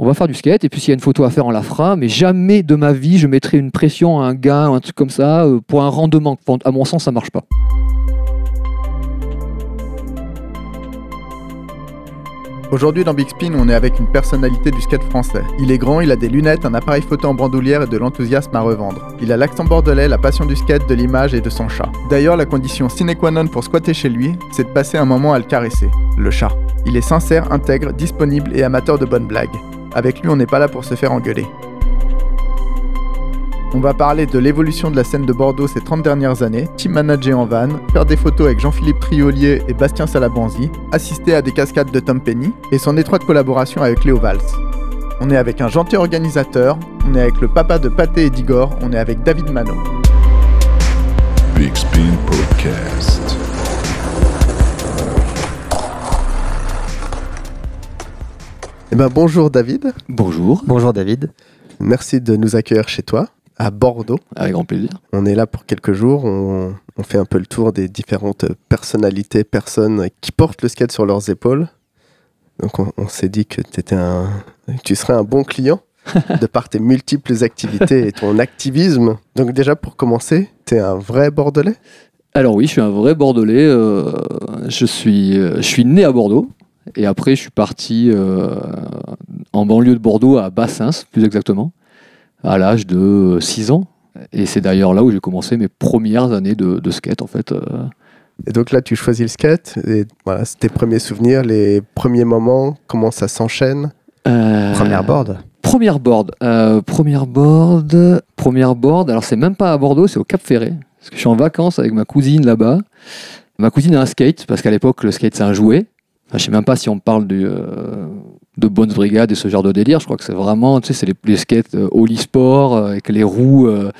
on va faire du skate, et puis s'il y a une photo à faire, on la fera, mais jamais de ma vie je mettrai une pression à un gars, un truc comme ça, euh, pour un rendement. À mon sens, ça marche pas. Aujourd'hui dans Big Spin, on est avec une personnalité du skate français. Il est grand, il a des lunettes, un appareil photo en bandoulière et de l'enthousiasme à revendre. Il a l'accent bordelais, la passion du skate, de l'image et de son chat. D'ailleurs, la condition sine qua non pour squatter chez lui, c'est de passer un moment à le caresser. Le chat. Il est sincère, intègre, disponible et amateur de bonnes blagues. Avec lui, on n'est pas là pour se faire engueuler. On va parler de l'évolution de la scène de Bordeaux ces 30 dernières années, team manager en van, faire des photos avec Jean-Philippe Triolier et Bastien Salabanzi, assister à des cascades de Tom Penny et son étroite collaboration avec Léo Valls. On est avec un gentil organisateur, on est avec le papa de Pathé et d'Igor, on est avec David Mano. Big Spin Podcast. Eh ben bonjour David, Bonjour, Bonjour David. merci de nous accueillir chez toi, à Bordeaux. avec grand plaisir. On est là pour quelques jours, on, on fait un peu le tour des différentes personnalités, personnes qui portent le skate sur leurs épaules. Donc on, on s'est dit que, t'étais un, que tu serais un bon client de par tes multiples activités et ton activisme. Donc déjà pour commencer, tu es un vrai Bordelais? Alors oui, je suis un vrai Bordelais. euh, je, suis, euh, je suis né à Bordeaux. Et après, je suis parti euh, en banlieue de Bordeaux, à Bassins, plus exactement, à l'âge de 6 ans. Et c'est d'ailleurs là où j'ai commencé mes premières années de, de skate, en fait. euh. Et donc là tu choisis le skate, et voilà, c'est tes premiers souvenirs, les premiers moments, comment ça s'enchaîne? Euh, Première board. Première board. euh, première board. Première board. Alors, c'est même pas à Bordeaux, c'est au Cap Ferré. Parce que je suis en vacances avec ma cousine là-bas. Ma cousine a un skate, parce qu'à l'époque, le skate, c'est un jouet. Enfin, je sais même pas si on parle du, euh, de Bones Brigade et ce genre de délire. Je crois que c'est vraiment, tu sais, c'est les, les skates euh, Sport euh, avec les roues. euh,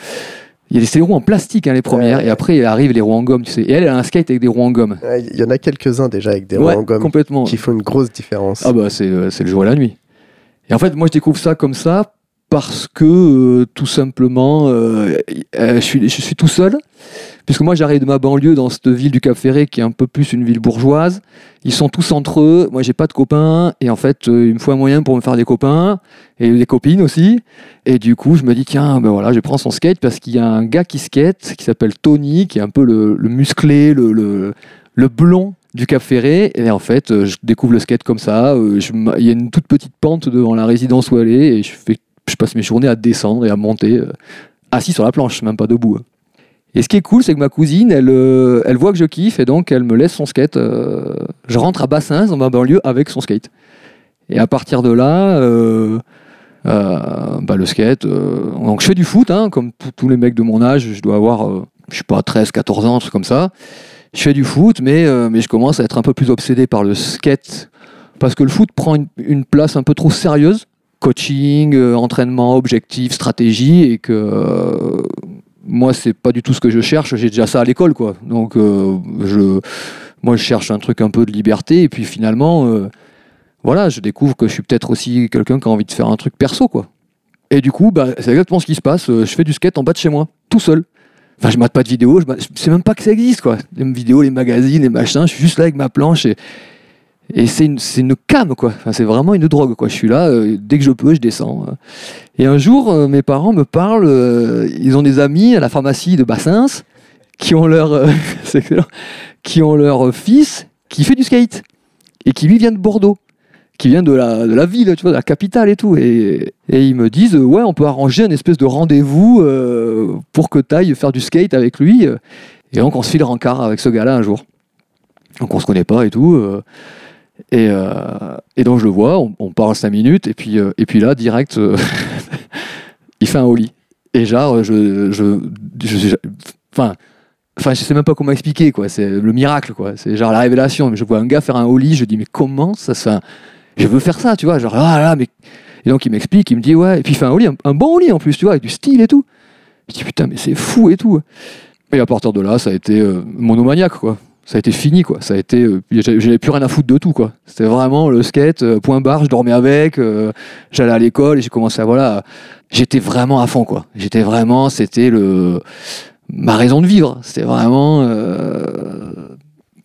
il y a des roues en plastique, hein, les premières. Ouais. Et après, il arrive les roues en gomme, tu sais. Et elle, elle a un skate avec des roues en gomme. Ouais, Il y en a quelques-uns déjà avec des Ouais, roues en gomme complètement. qui font une grosse différence. Ah bah c'est le jour et la nuit. Et en fait, moi je découvre ça comme ça parce que euh, tout simplement, euh, euh, je, suis, tout seul. Puisque moi j'arrive de ma banlieue dans cette ville du Cap Ferré qui est un peu plus une ville bourgeoise. Ils sont tous entre eux. Moi j'ai pas de copains. Et en fait, euh, il me faut un moyen pour me faire des copains et des copines aussi. Et du coup, je me dis tiens, ben voilà, je prends son skate parce qu'il y a un gars qui skate qui s'appelle Tony, qui est un peu le, musclé, le, le, le blond du Cap Ferré. Et en fait, je découvre le skate comme ça. Il y a une toute petite pente devant la résidence où elle est et je, fais, je passe mes journées à descendre et à monter euh, assis sur la planche, même pas debout. hein. Et ce qui est cool, c'est que ma cousine, elle, euh, elle voit que je kiffe et donc elle me laisse son skate. euh, je rentre à Bassins, dans ma banlieue, avec son skate. Et à partir de là, bah, le skate. donc je fais du foot, hein, comme tous- les mecs de mon âge. Je dois avoir, je sais pas, 13, 14 ans, truc comme ça. Je fais du foot, mais, mais je commence à être un peu plus obsédé par le skate. Parce que le foot prend une place un peu trop sérieuse. Coaching, euh, entraînement, objectif, stratégie. Et que euh, moi, c'est pas du tout ce que je cherche. J'ai déjà ça à l'école, quoi. Donc, euh, je, moi, je cherche un truc un peu de liberté. Et puis finalement, euh, voilà, je découvre que je suis peut-être aussi quelqu'un qui a envie de faire un truc perso, quoi. Et du coup, bah, c'est exactement ce qui se passe. Je fais du skate en bas de chez moi, tout seul. Enfin, je mate pas de vidéos, je, mate- je sais même pas que ça existe, quoi. Les vidéos, les magazines, les machins, je suis juste là avec ma planche et c'est une, une cam, quoi. Enfin, c'est vraiment une drogue, quoi. Je suis là, euh, dès que je peux, je descends. euh. Et un jour, euh, mes parents me parlent, ils ont des amis à la pharmacie de Bassins qui ont leur, qui ont leur fils qui fait du skate et qui lui vient de Bordeaux qui vient de la, de la ville, tu vois, de la capitale et tout. Et, et ils me disent, ouais, on peut arranger un espèce de rendez-vous pour que tu ailles faire du skate avec lui. Et donc, on se file rencard avec ce gars-là un jour. Donc, on se connaît pas et tout. Euh, et, donc, je le vois, on, parle cinq minutes, et puis, euh, et puis là, direct, euh, il fait un holly. Et genre, je. je, je- Enfin. Je sais même pas comment expliquer, quoi. C'est le miracle, quoi. C'est genre la révélation. Je vois un gars faire un holly, je dis, mais comment ça, ça Je veux faire ça, tu vois. Genre, ah là, mais. Et donc, il m'explique, il me dit, ouais. Et puis, il fait un holly, un, bon holly en plus, tu vois, avec du style et tout. Je dis, putain, mais c'est fou et tout. Et à partir de là, ça a été monomaniaque, quoi. Ça a été fini, quoi. Ça été. euh, j'avais j'avais plus rien à foutre de tout, quoi. C'était vraiment le skate, euh, point barre, je dormais avec, euh, j'allais à l'école et j'ai commencé à. Voilà. J'étais vraiment à fond, quoi. J'étais vraiment. C'était le ma raison de vivre. C'était vraiment.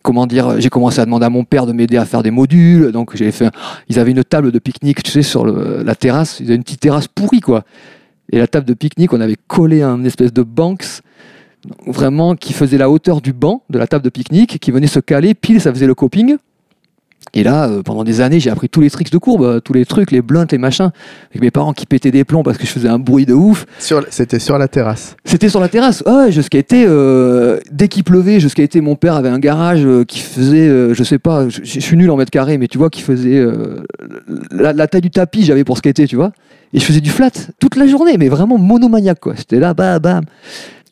comment dire, j'ai commencé à demander à mon père de m'aider à faire des modules. Donc j'ai fait, ils avaient une table de pique-nique, tu sais, sur la terrasse. Ils avaient une petite terrasse pourrie, quoi. Et la table de pique-nique, on avait collé un espèce de banks, vraiment qui faisait la hauteur du banc de la table de pique-nique, qui venait se caler, pile, ça faisait le coping. Et là, euh, pendant des années, j'ai appris tous les tricks de courbe, euh, tous les trucs, les blunts, les machins, avec mes parents qui pétaient des plombs parce que je faisais un bruit de ouf. C'était sur la terrasse. C'était sur la terrasse. Ah Ouais, je skatais. euh, dès qu'il pleuvait, je skatais. Mon père avait un garage euh, qui faisait, je sais pas, je, je suis nul en mètres carrés, mais tu vois, qui faisait la, la taille du tapis, j'avais pour skater, tu vois. Et je faisais du flat toute la journée, mais vraiment monomaniaque, quoi. C'était là, bam, bam.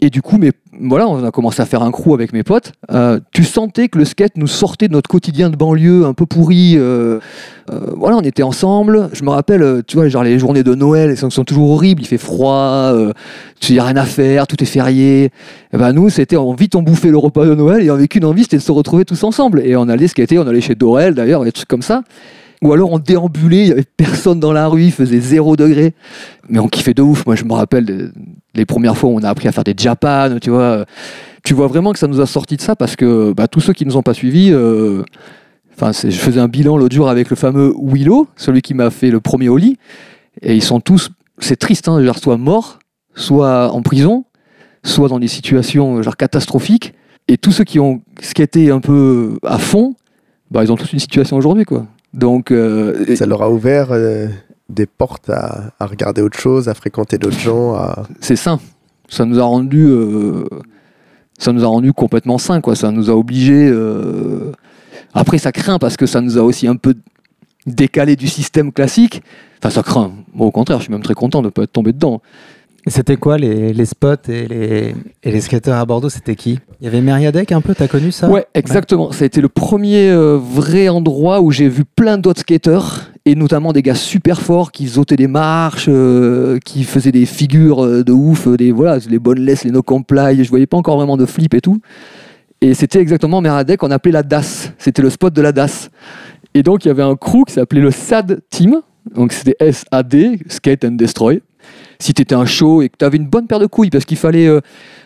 Et du coup, mais voilà, on a commencé à faire un crew avec mes potes. Euh, tu sentais que le skate nous sortait de notre quotidien de banlieue un peu pourri. euh, euh, voilà, on était ensemble. Je me rappelle, tu vois, genre les journées de Noël, elles sont, toujours horribles. Il fait froid, il n'y a rien à faire, tout est férié. Et ben nous, c'était on vite on bouffait le repas de Noël et on avait qu'une envie, c'était de se retrouver tous ensemble. Et on allait skater, on allait chez Dorel d'ailleurs, des trucs comme ça. Ou alors on déambulait, il y avait personne dans la rue, il faisait zéro degré. Mais on kiffait de ouf. Moi, je me rappelle les premières fois où on a appris à faire des Japan, tu vois. Tu vois vraiment que ça nous a sorti de ça parce que bah, tous ceux qui ne nous ont pas suivis, euh, je faisais un bilan l'autre jour avec le fameux Willow, celui qui m'a fait le premier Oli. Et ils sont tous, c'est triste, hein, genre, soit morts, soit en prison, soit dans des situations genre catastrophiques. Et tous ceux qui ont skaté un peu à fond, bah, ils ont tous une situation aujourd'hui, quoi. Donc, euh, Ça leur a ouvert euh, des portes à, à regarder autre chose, à fréquenter d'autres gens. À... c'est sain. Ça nous a rendu, euh, ça nous a rendu complètement sain, quoi. Ça nous a obligés. Après, ça craint parce que ça nous a aussi un peu décalé du système classique. Enfin, ça craint. Moi, au contraire, je suis même très content de ne pas être tombé dedans. C'était quoi les, les spots et les, et les skateurs à Bordeaux C'était qui? Il y avait Meriadec un peu, t'as connu ça? Ouais, exactement. Ça a été le premier euh, vrai endroit où j'ai vu plein d'autres skateurs et notamment des gars super forts qui sautaient des marches, euh, qui faisaient des figures euh, de ouf, des voilà, les boneless, les no comply. Je voyais pas encore vraiment de flip et tout. Et c'était exactement Meradec qu'on appelait la DAS. C'était le spot de la DAS. Et donc il y avait un crew qui s'appelait le SAD Team. Donc c'était S-A-D, Skate and Destroy. Si tu étais un show et que tu avais une bonne paire de couilles, parce qu'il fallait, euh,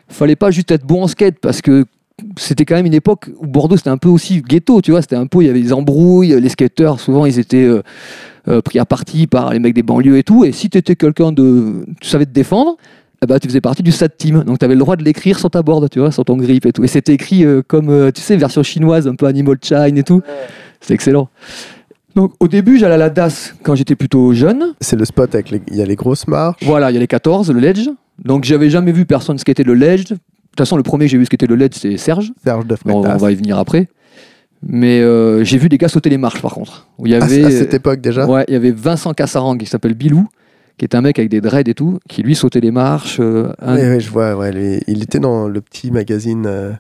fallait pas juste être bon en skate, parce que c'était quand même une époque où Bordeaux c'était un peu aussi ghetto, tu vois, c'était un peu, il y avait des embrouilles, les skateurs souvent ils étaient euh, euh, pris à partie par les mecs des banlieues et tout, et si tu étais quelqu'un de, tu savais te défendre, eh ben, tu faisais partie du SAT team, donc tu avais le droit de l'écrire sur ta board, tu vois, sur ton grip et tout, et c'était écrit euh, comme, tu sais, version chinoise, un peu Animal Shine et tout, c'est excellent. Donc au début j'allais à la DAS quand j'étais plutôt jeune, C'est le spot avec les... Il y a les grosses marches. voilà, il y a les 14, le ledge, donc j'avais jamais vu personne skater le ledge, de toute façon le premier que j'ai vu skater le ledge c'est Serge, Serge de on Freitas. va y venir après. Mais euh, j'ai vu des gars sauter les marches par contre. Où il y À, avait, à cette époque déjà? Ouais, il y avait Vincent Cassarang qui s'appelle Bilou, qui est un mec avec des dreads et tout, qui lui sautait les marches. euh, un- Oui, oui, je vois. Ouais, il était dans le petit magazine euh,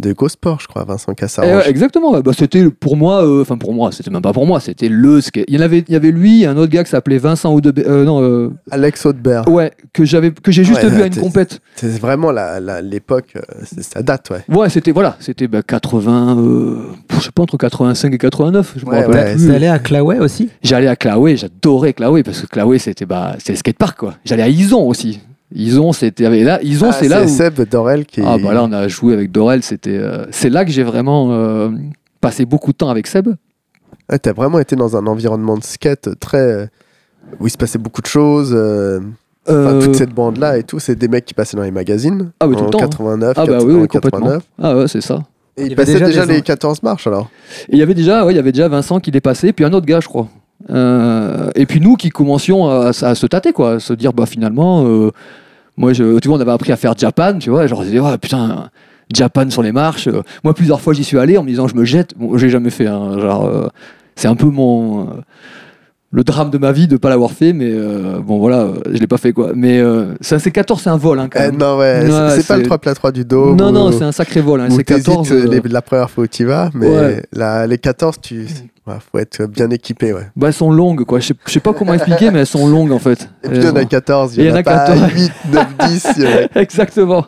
de Go Sport, je crois, Vincent Eh Cassarange. ouais, exactement. Bah, c'était pour moi, euh, enfin pour moi, c'était même pas pour moi, c'était le skate. Il y en avait, il y avait lui, et un autre gars qui s'appelait Vincent Audebert, euh, non, euh, Alex Audebert. ouais, que j'avais, que j'ai juste Ouais, vu à une compète. C'est vraiment la- la- l'époque, euh, c'est- ça date, ouais. Ouais, c'était voilà, c'était bah, 80, euh, je sais pas entre 85 et 89, je me Ouais, rappelle ouais, allé à Claouet aussi? J'allais à Claouet, j'adorais Claouet parce que Claouet c'était bah c'était le skatepark quoi. J'allais à Ison aussi. Ison c'était et là Ison Ah, c'est là où Seb Dorel qui. ah bah là on a joué avec Dorel, c'était euh, c'est là que j'ai vraiment euh, passé beaucoup de temps avec Seb. Ouais, T'as vraiment été dans un environnement de skate très. euh, où il se passait beaucoup de choses. euh, enfin, Euh, toute cette bande-là et tout, c'est des mecs qui passaient dans les magazines. Ah oui, tout en le temps. 89, Ah bah 80, oui, oui, complètement. 89. Ah ouais, c'est ça. Et Il il passait déjà les en- 14 marches alors. Et il y avait déjà ouais, il y avait déjà Vincent qui dépassait puis un autre gars je crois. Euh, et puis nous qui commencions à, se tâter quoi, à se dire bah finalement euh, moi je on avait appris à faire Japan, tu vois, genre oh, putain Japan sur les marches. Euh, Moi, plusieurs fois, j'y suis allé en me disant je me jette. Bon, j'ai jamais fait. hein, genre, euh, c'est un peu mon le drame de ma vie de pas l'avoir fait, mais euh, bon voilà, euh, je l'ai pas fait quoi. Mais euh, c'est un C14, c'est un vol hein, quand Eh, même. non, ouais, Ouais, c'est- c'est pas le c'est- 3 plat 3 du dos. non, non, c'est un sacré vol. Hein, Où C14. t'hésites, euh, les- la première fois où tu y vas, mais Ouais. la- les 14, tu, ouais, faut être bien équipé, ouais. bah, elles sont longues quoi. Je sais, pas comment expliquer, mais elles sont longues en fait. Et puis il y en a Euh, 14, Et il y en a pas 14. 8, 9, 10. il y en a- Exactement.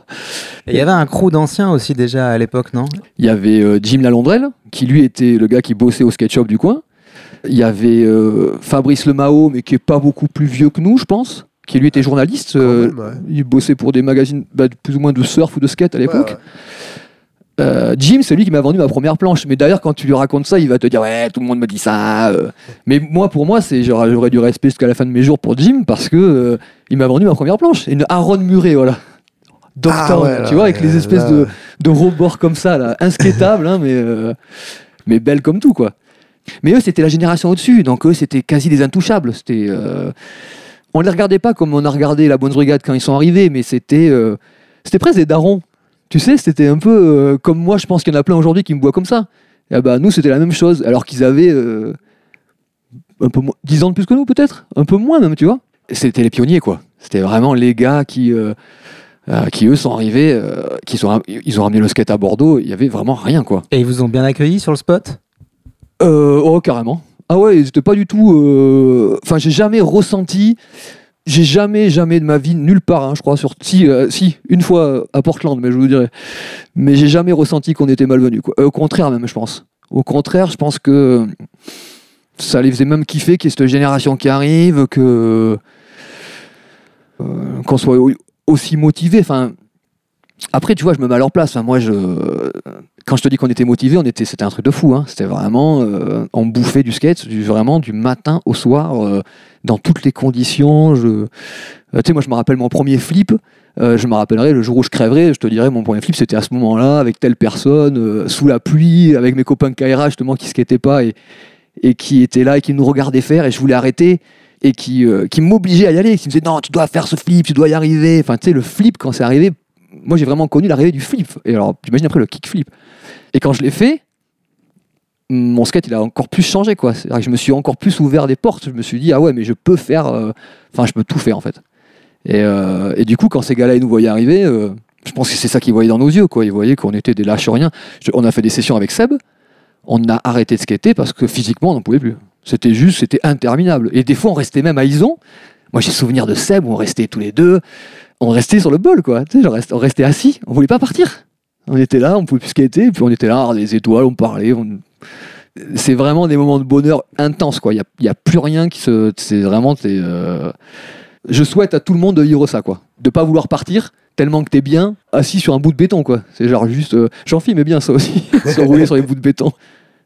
Il y avait un crew d'anciens aussi déjà à l'époque, non? Il y avait euh, Jim Lalondrelle, qui lui était le gars qui bossait au skate shop du coin. Il y avait euh, Fabrice Lemao, mais qui est pas beaucoup plus vieux que nous, je pense, qui lui était journaliste. Euh, même, ouais. Il bossait pour des magazines bah, plus ou moins de surf ou de skate à l'époque. Ouais, ouais. euh, Jim, c'est lui qui m'a vendu ma première planche. Mais d'ailleurs, quand tu lui racontes ça, il va te dire Ouais, tout le monde me dit ça. euh. Mais moi, pour moi, c'est j'aurais du respect jusqu'à la fin de mes jours pour Jim parce que euh, il m'a vendu ma première planche. Une Aaron Murray, voilà. Doctor, Ah ouais, là, tu vois, avec les espèces là, de, de rebords comme ça, là, hein, mais, mais belles comme tout, quoi. Mais eux, c'était la génération au-dessus, donc eux, c'était quasi des intouchables. Euh, on les regardait pas comme on a regardé la Bonne Brigade quand ils sont arrivés, mais c'était, euh, c'était presque des darons. Tu sais, c'était un peu euh, comme moi, je pense qu'il y en a plein aujourd'hui qui me voient comme ça. Et bah, nous, c'était la même chose, alors qu'ils avaient un peu moins, 10 ans de plus que nous, peut-être Un peu moins, même, tu vois. C'était les pionniers, quoi. C'était vraiment les gars qui, qui eux, sont arrivés, qui ils ont ramené le skate à Bordeaux, il y avait vraiment rien, quoi. Et ils vous ont bien accueilli sur le spot? Euh, oh, carrément. Ah ouais, c'était pas du tout. euh, Enfin, j'ai jamais ressenti. J'ai jamais, jamais de ma vie, nulle part, hein, je crois, sur. Si, euh, si, une fois euh, à Portland, mais je vous dirais. Mais j'ai jamais ressenti qu'on était malvenu, au contraire, même, je pense. Au contraire, je pense que ça les faisait même kiffer qu'il y ait cette génération qui arrive, que. qu'on soit au- aussi motivé. Enfin. Après, tu vois, je me mets à leur place. Moi, je quand je te dis qu'on était motivé, on était, c'était un truc de fou. Hein. C'était vraiment, euh, on bouffait du skate, du, vraiment du matin au soir, euh, dans toutes les conditions. Je, euh, tu sais, moi, je me rappelle mon premier flip. euh, je me rappellerai le jour où je crèverai, je te dirais mon premier flip, c'était à ce moment-là, avec telle personne, euh, sous la pluie, avec mes copains de Kaira justement qui skataient pas et, et qui étaient là et qui nous regardaient faire et je voulais arrêter et qui, euh, qui m'obligeaient à y aller, qui me disaient non, tu dois faire ce flip, tu dois y arriver. Enfin, tu sais, le flip quand c'est arrivé, moi j'ai vraiment connu l'arrivée du flip. Et alors, j'imagine après le kickflip. Et quand je l'ai fait, mon skate il a encore plus changé quoi. Que je me suis encore plus ouvert des portes. Je me suis dit ah ouais mais je peux faire, euh, enfin je peux tout faire en fait. Et, euh, et du coup quand ces gars-là ils nous voyaient arriver, euh, je pense que c'est ça qu'ils voyaient dans nos yeux quoi. Ils voyaient qu'on était des lâches rien. On a fait des sessions avec Seb, on a arrêté de skater parce que physiquement on n'en pouvait plus. C'était juste, c'était interminable. Et des fois on restait même à Ison. Moi j'ai souvenir de Seb où on restait tous les deux, on restait sur le bol quoi. Tu sais, on restait, assis, on voulait pas partir. On était là, on pouvait plus skater, puis on était là, les étoiles, on parlait. on- C'est vraiment des moments de bonheur intenses, quoi. Il n'y a, plus rien qui se. C'est vraiment. euh, Je souhaite à tout le monde de vivre ça, quoi. De pas vouloir partir tellement que t'es bien assis sur un bout de béton, quoi. C'est genre juste. euh, J'en filme bien ça aussi, se rouler sur les bouts de béton.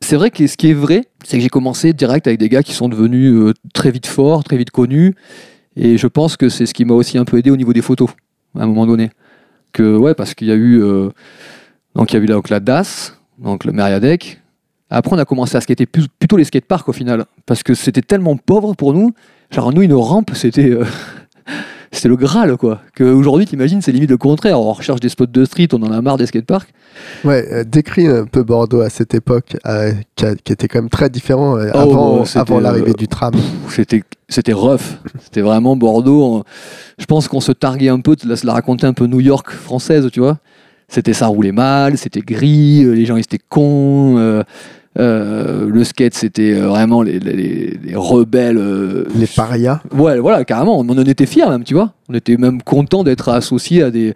C'est vrai que ce qui est vrai, c'est que j'ai commencé direct avec des gars qui sont devenus euh, très vite forts, très vite connus. Et je pense que c'est ce qui m'a aussi un peu aidé au niveau des photos, à un moment donné. Parce qu'il y a eu. euh, donc, il y a eu la DAS, donc le Meriadec. Après, on a commencé à skater plutôt les skateparks au final. Parce que c'était tellement pauvre pour nous. Genre, nous, une rampe, c'était. euh, C'était le Graal, quoi. Qu'aujourd'hui, t'imagines, c'est limite le contraire. On recherche des spots de street, on en a marre des skateparks. Ouais, euh, décris un peu Bordeaux à cette époque, euh, qui, a- qui était quand même très différent euh, Oh, avant, l'arrivée euh, du tram. C'était, c'était rough. C'était vraiment Bordeaux. Je pense qu'on se targuait un peu de la, se la raconter un peu New York française, tu vois. C'était ça roulait mal, c'était gris, les gens ils étaient cons. Euh, le skate, c'était euh, vraiment les, les- les rebelles. euh, Les parias. Ouais, voilà, carrément. On en était fiers même, tu vois. On était même content d'être associés à des.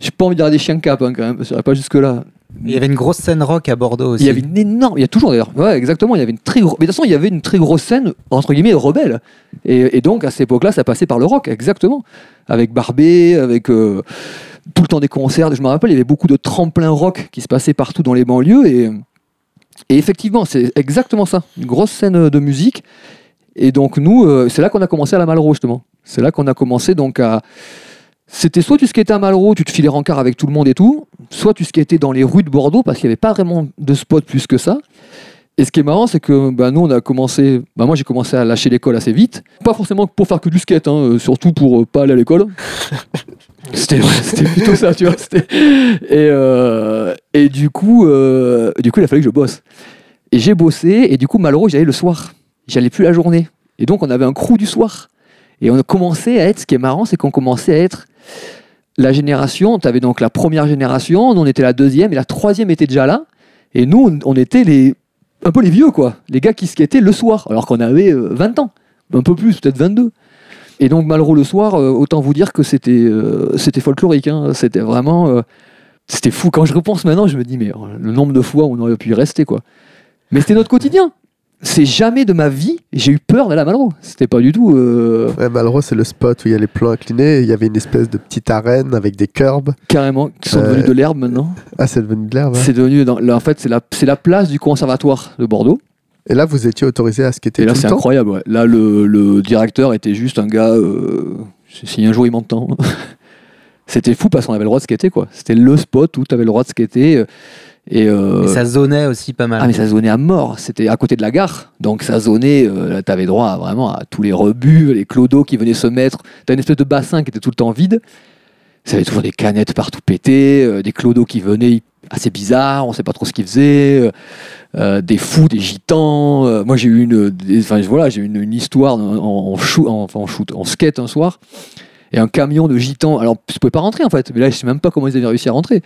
J'ai pas envie de dire à des chiens cap, hein, quand même. j'irai pas jusque-là. Il y avait une grosse scène rock à Bordeaux aussi. Il y avait une énorme, il y a toujours d'ailleurs, ouais, exactement, il y avait une très grosse, mais de toute façon, il y avait une très grosse scène, entre guillemets, rebelle. Et, et donc, à cette époque-là, ça passait par le rock, exactement. Avec Barbé, avec euh, tout le temps des concerts. Je me rappelle, il y avait beaucoup de tremplins rock qui se passaient partout dans les banlieues. Et, et effectivement, c'est exactement ça, une grosse scène de musique. Et donc, nous, euh, c'est là qu'on a commencé à la Malraux, justement. C'est là qu'on a commencé donc à. C'était soit tu skatais à Malraux, tu te filais rencard avec tout le monde et tout, soit tu skatais dans les rues de Bordeaux parce qu'il n'y avait pas vraiment de spot plus que ça. Et ce qui est marrant, c'est que bah, nous, on a commencé. Bah, moi, j'ai commencé à lâcher l'école assez vite. Pas forcément pour faire que du skate, hein, euh, surtout pour euh, pas aller à l'école. C'était plutôt ça, tu vois. Et, euh, et du, coup, euh, du coup, il a fallu que je bosse. Et j'ai bossé, et du coup, malheureux, j'allais le soir. J'allais plus la journée. Et donc, on avait un crew du soir. Et on a commencé à être. Ce qui est marrant, c'est qu'on commençait à être la génération. Tu avais donc la première génération, on était la deuxième, et la troisième était déjà là. Et nous, on, était les, un peu les vieux, quoi. Les gars qui skataient le soir, alors qu'on avait euh, 20 ans. Un peu plus, peut-être 22. Et donc, Malraux le soir, euh, autant vous dire que c'était euh, c'était folklorique. hein. C'était vraiment. euh, c'était fou. Quand je repense maintenant, je me dis, mais euh, le nombre de fois où on aurait pu y rester, quoi. Mais c'était notre quotidien. c'est jamais de ma vie j'ai eu peur d'aller à Malraux. C'était pas du tout. euh, Ouais, Malraux, c'est le spot où il y a les plans inclinés. Il y avait une espèce de petite arène avec des curbs. carrément, qui sont Euh, devenus de l'herbe maintenant. Ah, c'est devenu de l'herbe. hein. C'est devenu, dans, là, en fait, c'est la, c'est la place du conservatoire de Bordeaux. Et là, vous étiez autorisé à skater Et là, tout c'est le temps incroyable. ouais. Là, le, le directeur était juste un gars. euh, si un jour il m'entend. C'était fou parce qu'on avait le droit de skater, quoi. C'était le spot où tu avais le droit de skater. euh, Et, euh, Et ça zonait aussi pas mal. Ah mais ça zonait à mort, c'était à côté de la gare, donc ça zonait, euh, t'avais droit à, vraiment à tous les rebuts, les clodos qui venaient se mettre, t'as une espèce de bassin qui était tout le temps vide, ça avait toujours des canettes partout pétées, euh, des clodos qui venaient assez bizarres, on sait pas trop ce qu'ils faisaient, euh, des fous, des gitans, euh, moi j'ai eu une, des- enfin voilà, j'ai une, une histoire en, en, shoot, en- enfin, en shoot, en skate un soir, et un camion de gitans, alors je pouvais pas rentrer en fait, mais là je sais même pas comment ils avaient réussi à rentrer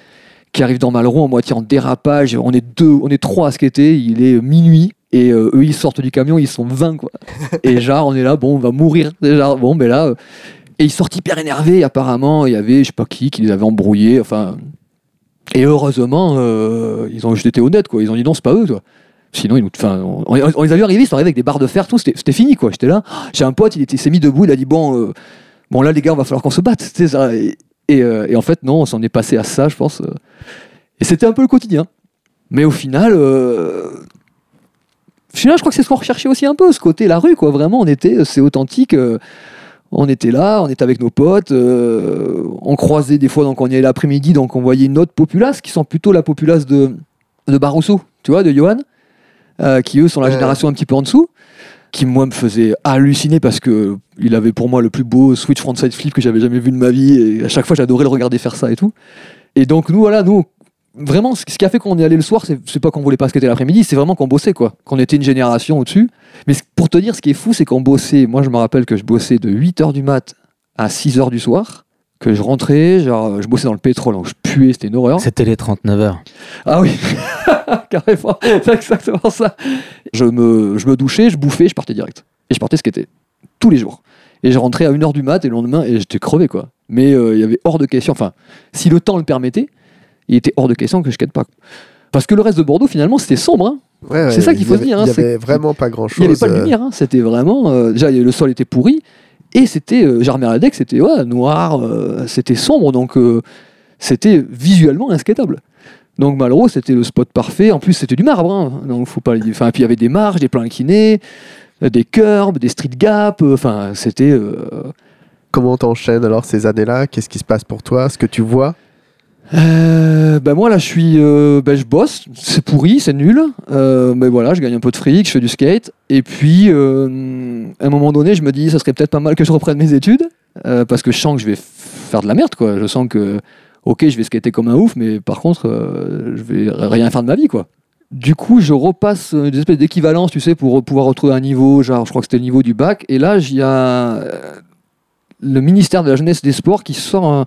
qui arrive dans Malraux en moitié en dérapage. On est deux, on est trois à skater. Il est minuit et euh, eux ils sortent du camion, ils sont 20 quoi. et genre on est là, bon on va mourir. Déjà bon ben là et ils sortent hyper énervés. Apparemment il y avait je sais pas qui qui les avait embrouillés. Enfin et heureusement euh, ils ont juste été honnêtes quoi. Ils ont dit non c'est pas eux toi. Sinon, ils nous, on, on- les a vus arriver, ils sont arrivés avec des barres de fer, tout, c'était fini, quoi. J'étais là, j'ai un pote, il s'est mis debout, il a dit, bon, euh, bon là, les gars, on va falloir qu'on se batte, euh, et en fait, non, on s'en est passé à ça, je pense. euh. Et c'était un peu le quotidien. Mais au final, au je crois que c'est ce qu'on recherchait aussi un peu, ce côté la rue, quoi. Vraiment, on était, c'est authentique. On était là, on était avec nos potes, euh, on croisait des fois, donc on y allait l'après-midi, donc on voyait une autre populace qui sont plutôt la populace de, de Barousseau, tu vois, de Johan, euh, qui eux sont la génération un petit peu en dessous, qui moi me faisait halluciner parce que il avait pour moi le plus beau switch frontside flip que j'avais jamais vu de ma vie, et à chaque fois j'adorais le regarder faire ça et tout. Et donc nous, voilà, nous, vraiment, ce qui a fait qu'on est allé le soir, c'est pas qu'on voulait pas skater l'après-midi, c'est vraiment qu'on bossait, quoi. Qu'on était une génération au-dessus. Mais pour te dire, ce qui est fou, c'est qu'on bossait. Moi, je me rappelle que je bossais de 8h du mat à 6h du soir. Que je rentrais, genre, je bossais dans le pétrole, donc je puais, c'était une horreur. C'était les 39 heures. Ah oui, carrément, c'est exactement ça. Je me, je me douchais, je bouffais, je partais direct. Et je partais skater, tous les jours. Et je rentrais à 1h du mat et le lendemain, et j'étais crevé, quoi. Mais euh, il y avait hors de question, enfin, si le temps le permettait, il était hors de question que je skate pas. Parce que le reste de Bordeaux, finalement, c'était sombre. hein. Ouais, ouais, C'est ça qu'il faut se dire, hein, Il y c'est avait vraiment pas grand Il n'y avait pas de lumière, hein. c'était vraiment. euh, déjà, le sol était pourri, et c'était. Euh, Jarmer la deck, c'était ouais, noir, euh, c'était sombre, donc euh, c'était visuellement inskatable. Donc Malraux, c'était le spot parfait. En plus, c'était du marbre, hein, donc faut pas. Enfin, puis il y avait des marges, des plans inclinés, euh, des curbs, des street gaps. euh, Enfin, c'était. euh, Comment t'enchaînes alors ces années-là? Qu'est-ce qui se passe pour toi? Ce que tu vois? Euh, ben moi là je suis euh, ben je bosse. C'est pourri c'est nul. Euh, mais voilà je gagne un peu de fric je fais du skate. Et puis euh, à un moment donné je me dis ça serait peut-être pas mal que je reprenne mes études euh, parce que je sens que je vais faire de la merde quoi. Je sens que ok je vais skater comme un ouf mais par contre je vais rien faire de ma vie quoi. Du coup je repasse des espèces d'équivalence tu sais pour pouvoir retrouver un niveau genre je crois que c'était le niveau du bac. Et là il y a le ministère de la jeunesse et des sports qui sort un-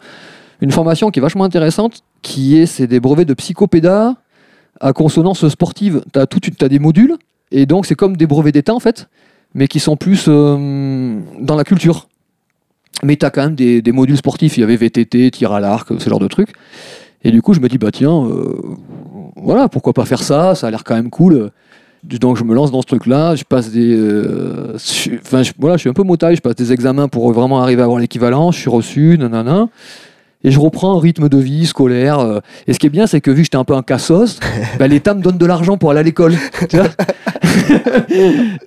une formation qui est vachement intéressante, qui est c'est des brevets de psychopéda à consonance sportive. Tu as, des modules, et donc c'est comme des brevets d'État en fait, mais qui sont plus euh, dans la culture. Mais tu as quand même des, des modules sportifs. Il y avait VTT, tir à l'arc, ce genre de trucs. Et du coup, je me dis, bah tiens, euh, voilà, pourquoi pas faire ça? Ça a l'air quand même cool. Donc je me lance dans ce truc-là, je passe des... euh, Enfin, voilà, je suis un peu motaille, je passe des examens pour vraiment arriver à avoir l'équivalent, je suis reçu, nanana. Et je reprends un rythme de vie scolaire. euh, Et ce qui est bien, c'est que vu que j'étais un peu un cassos, bah, l'État me donne de l'argent pour aller à l'école.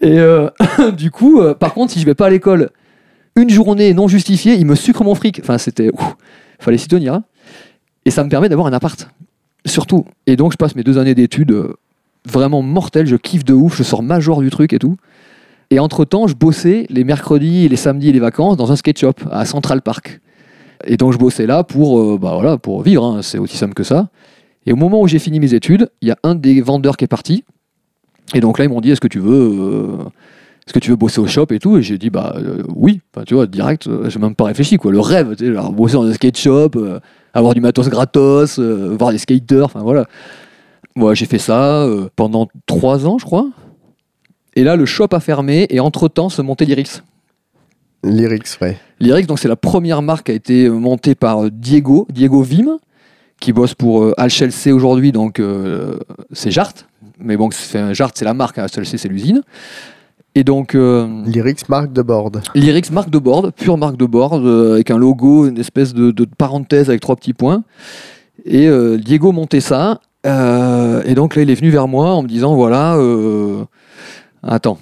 et euh, du coup, euh, par contre, si je vais pas à l'école une journée non justifiée, ils me sucrent mon fric. Enfin, c'était... fallait s'y tenir. hein. Et ça me permet d'avoir un appart. Surtout. Et donc, je passe mes deux années d'études euh, vraiment mortelles. Je kiffe de ouf. Je sors major du truc et tout. Et entre-temps, je bossais les mercredis, les samedis et les vacances dans un skate shop à Central Park. Et donc, je bossais là pour, euh, bah, voilà, pour vivre. hein. C'est aussi simple que ça. Et au moment où j'ai fini mes études, il y a un des vendeurs qui est parti. Et donc là, ils m'ont dit Est-ce que tu veux. euh, est-ce que tu veux bosser au shop et tout? Et j'ai dit bah euh, oui, enfin, tu vois, direct, euh, j'ai même pas réfléchi quoi. Le rêve, tu sais, bosser dans un skate shop, avoir du matos gratos, voir des skaters, enfin voilà. Moi, j'ai fait ça pendant trois ans, je crois. Et là, le shop a fermé et entre-temps se montait l'Iris. Lyrics, ouais. L'Iris, donc c'est la première marque qui a été montée par euh, Diego, Diego Vim, qui bosse pour euh, HLC aujourd'hui, donc euh, c'est Jart. Mais bon, c'est un Jart, c'est la marque, hein, HLC, c'est l'usine. Et donc, euh, Lyrics marque de board. Lyrics marque de board, pure marque de board, euh, avec un logo, une espèce de, de parenthèse avec trois petits points. Et euh, Diego montait ça. euh, et donc là, il est venu vers moi en me disant voilà, euh, attends,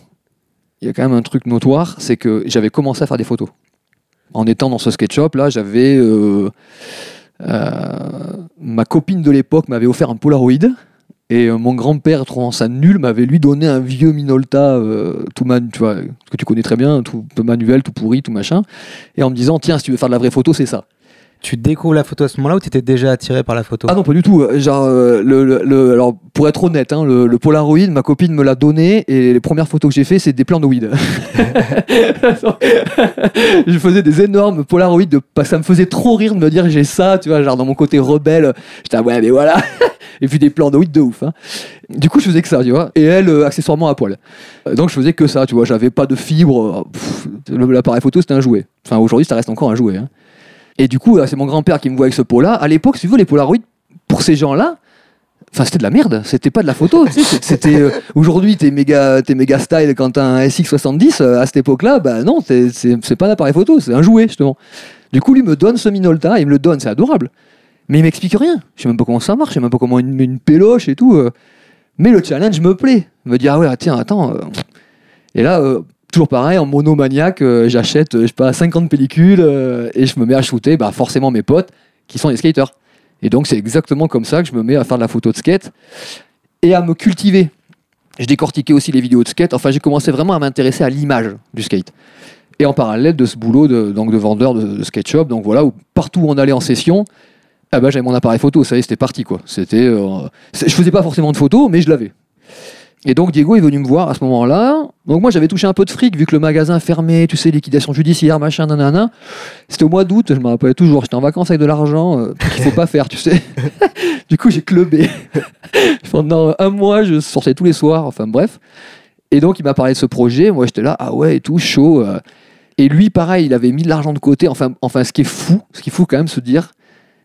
il y a quand même un truc notoire, c'est que j'avais commencé à faire des photos. En étant dans ce sketch-shop, là, j'avais. euh, euh, ma copine de l'époque m'avait offert un Polaroid. Et euh, mon grand-père, trouvant ça nul, m'avait lui donné un vieux Minolta, tout man, que tu connais très bien, tout manuel, tout pourri, tout machin. Et en me disant, tiens, si tu veux faire de la vraie photo, c'est ça. Tu découvres la photo à ce moment-là ou tu étais déjà attiré par la photo Ah non, pas du tout. Genre, euh, le, le- alors, pour être honnête, hein, le, Polaroid, ma copine me l'a donné et les premières photos que j'ai fait, c'est des plans de je faisais des énormes Polaroids, de, ça me faisait trop rire de me dire j'ai ça, tu vois, genre dans mon côté rebelle. J'étais, ah ouais, mais voilà. et puis des plans de de ouf. hein. Du coup, je faisais que ça, tu vois. Et elle, euh, accessoirement à poil. Euh, Donc, je faisais que ça, tu vois. J'avais pas de fibre. euh, L'appareil photo, c'était un jouet. Enfin, aujourd'hui, ça reste encore un jouet. hein. Et du coup, euh, c'est mon grand-père qui me voit avec ce pot-là. À l'époque, si tu veux, les Polaroids, pour ces gens-là, enfin, c'était de la merde. C'était pas de la photo. C'était euh, aujourd'hui, t'es méga, méga style quand t'as un SX70. euh, à cette époque-là, bah non, c'est- c'est pas un appareil photo, c'est un jouet justement. Du coup, lui me donne ce Minolta, il me le donne, c'est adorable. Mais il m'explique rien. Je sais même pas comment ça marche, je sais même pas comment une, une péloche et tout. Mais le challenge me plaît. Me dit ah ouais, tiens, attends. Et là. Toujours pareil, en monomaniaque, euh, j'achète, euh, je pas, 50 pellicules euh, et je me mets à shooter bah, forcément mes potes qui sont des skaters. Et donc c'est exactement comme ça que je me mets à faire de la photo de skate et à me cultiver. Je décortiquais aussi les vidéos de skate. Enfin, j'ai commencé vraiment à m'intéresser à l'image du skate. Et en parallèle de ce boulot de, donc de vendeur de, skate shop, donc voilà, où partout où on allait en session, ah bah, j'avais mon appareil photo, ça y est, c'était parti quoi. C'était, je faisais pas forcément de photos, mais je l'avais. Et donc Diego est venu me voir à ce moment-là. Donc moi j'avais touché un peu de fric vu que le magasin fermait, tu sais, liquidation judiciaire, machin, nanana. C'était au mois d'août, je me rappelais toujours, j'étais en vacances avec de l'argent, euh, qu'il faut pas faire, tu sais. du coup j'ai clubé. Pendant un mois, je sortais tous les soirs, enfin bref. Et donc il m'a parlé de ce projet, moi j'étais là, ah ouais et tout, chaud. euh. Et lui pareil, il avait mis de l'argent de côté. Enfin, enfin ce qui est fou, ce qu'il faut quand même se dire,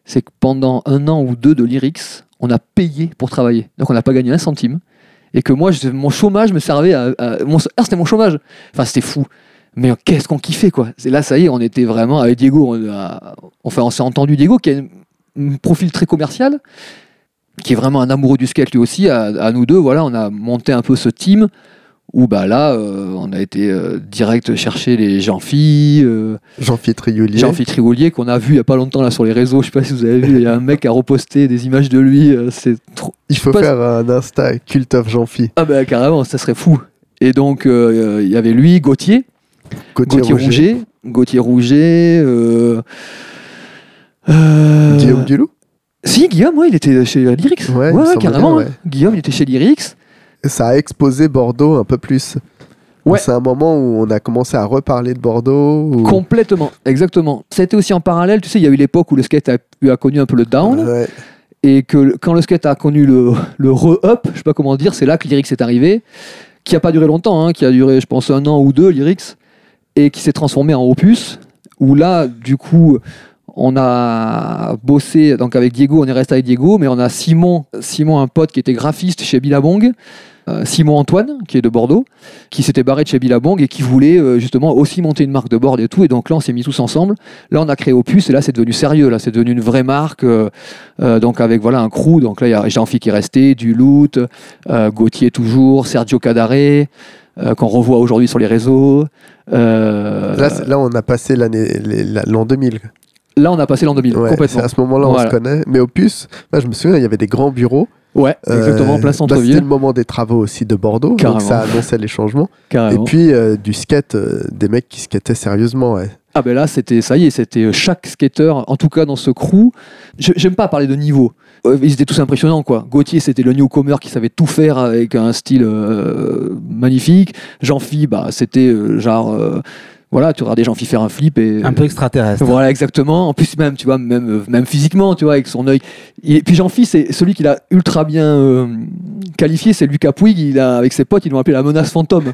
c'est que pendant un an ou deux de lyrics, on a payé pour travailler. Donc on n'a pas gagné un centime. Et que moi, mon chômage me servait à. à- ah, c'était mon chômage. Enfin, c'était fou. Mais qu'est-ce qu'on kiffait, quoi. C'est là, ça y est, on était vraiment avec Diego. On, a- enfin, on s'est entendu Diego, qui a un- un profil très commercial, qui est vraiment un amoureux du skate lui aussi. À, à nous deux, voilà, on a monté un peu ce team où, bah là, euh, on a été euh, direct chercher les Jean-Phi. euh, Jean-Philippe Trioulier. Jean-Philippe Trigolier qu'on a vu il y a pas longtemps là sur les réseaux. Je sais pas si vous avez vu, il y a un mec qui a reposté des images de lui. euh, C'est trop. Il faut faire un Insta Cult of Jean-Phi. Ah bah carrément, ça serait fou. Et donc il y avait lui, Gauthier, Gauthier Gauthier Rouget. Gauthier Rouget. Guillaume Dulou. Si Guillaume, ouais, il était chez Lyrics. Ouais, carrément. bien, hein. Guillaume, il était chez Lyrics. Ça a exposé Bordeaux un peu plus. Ouais. C'est un moment où on a commencé à reparler de Bordeaux. Complètement, exactement. Ça a été aussi en parallèle, tu sais, il y a eu l'époque où le skate a, a connu un peu le down. Ouais. et que quand le skate a connu le, le re-up, je sais pas comment dire, c'est là que Lyrics est arrivé, qui a pas duré longtemps, hein, qui a duré, je pense, un an ou deux, Lyrics, et qui s'est transformé en Opus, où là, du coup, on a bossé, donc avec Diego, on est resté avec Diego, mais on a Simon, Simon, un pote qui était graphiste chez Billabong, Simon Antoine, qui est de Bordeaux, qui s'était barré de chez Billabong et qui voulait euh, justement aussi monter une marque de board et tout. Et donc là, on s'est mis tous ensemble. Là, on a créé Opus et là, c'est devenu sérieux. Là, c'est devenu une vraie marque. euh, euh, donc avec voilà un crew. Donc là, il y a Jean-Phi qui est resté, du Loot, euh, Gauthier toujours, Sergio Cadare, euh, qu'on revoit aujourd'hui sur les réseaux. Euh, Là, on a passé l'année, l'an 2000. là, on a passé l'an 2000 Ouais, c'est complètement. à ce moment-là on Voilà. se connaît. Mais Opus, je me souviens, il y avait des grands bureaux. Ouais, exactement, Euh, place bah, C'était centre-ville, le moment des travaux aussi de Bordeaux. Carrément. Donc ça annonçait les changements. carrément. Et puis euh, du skate, euh, des mecs qui skataient sérieusement. Ouais. Ah ben là, c'était ça y est, c'était chaque skater, en tout cas dans ce crew. J'aime pas parler de niveau. Ils étaient tous impressionnants quoi. Gauthier, c'était le newcomer qui savait tout faire avec un style euh, magnifique. Jean-Phi, bah c'était euh, genre euh, voilà, tu regardais Jean-Phi faire un flip et Un peu extraterrestre. Voilà, exactement. En plus, même, tu vois, même, même physiquement, tu vois, avec son œil. Et puis Jean-Phi, c'est celui qu'il a ultra bien euh, qualifié, c'est Lucas Puig. Il a, avec ses potes, ils l'ont appelé la menace fantôme.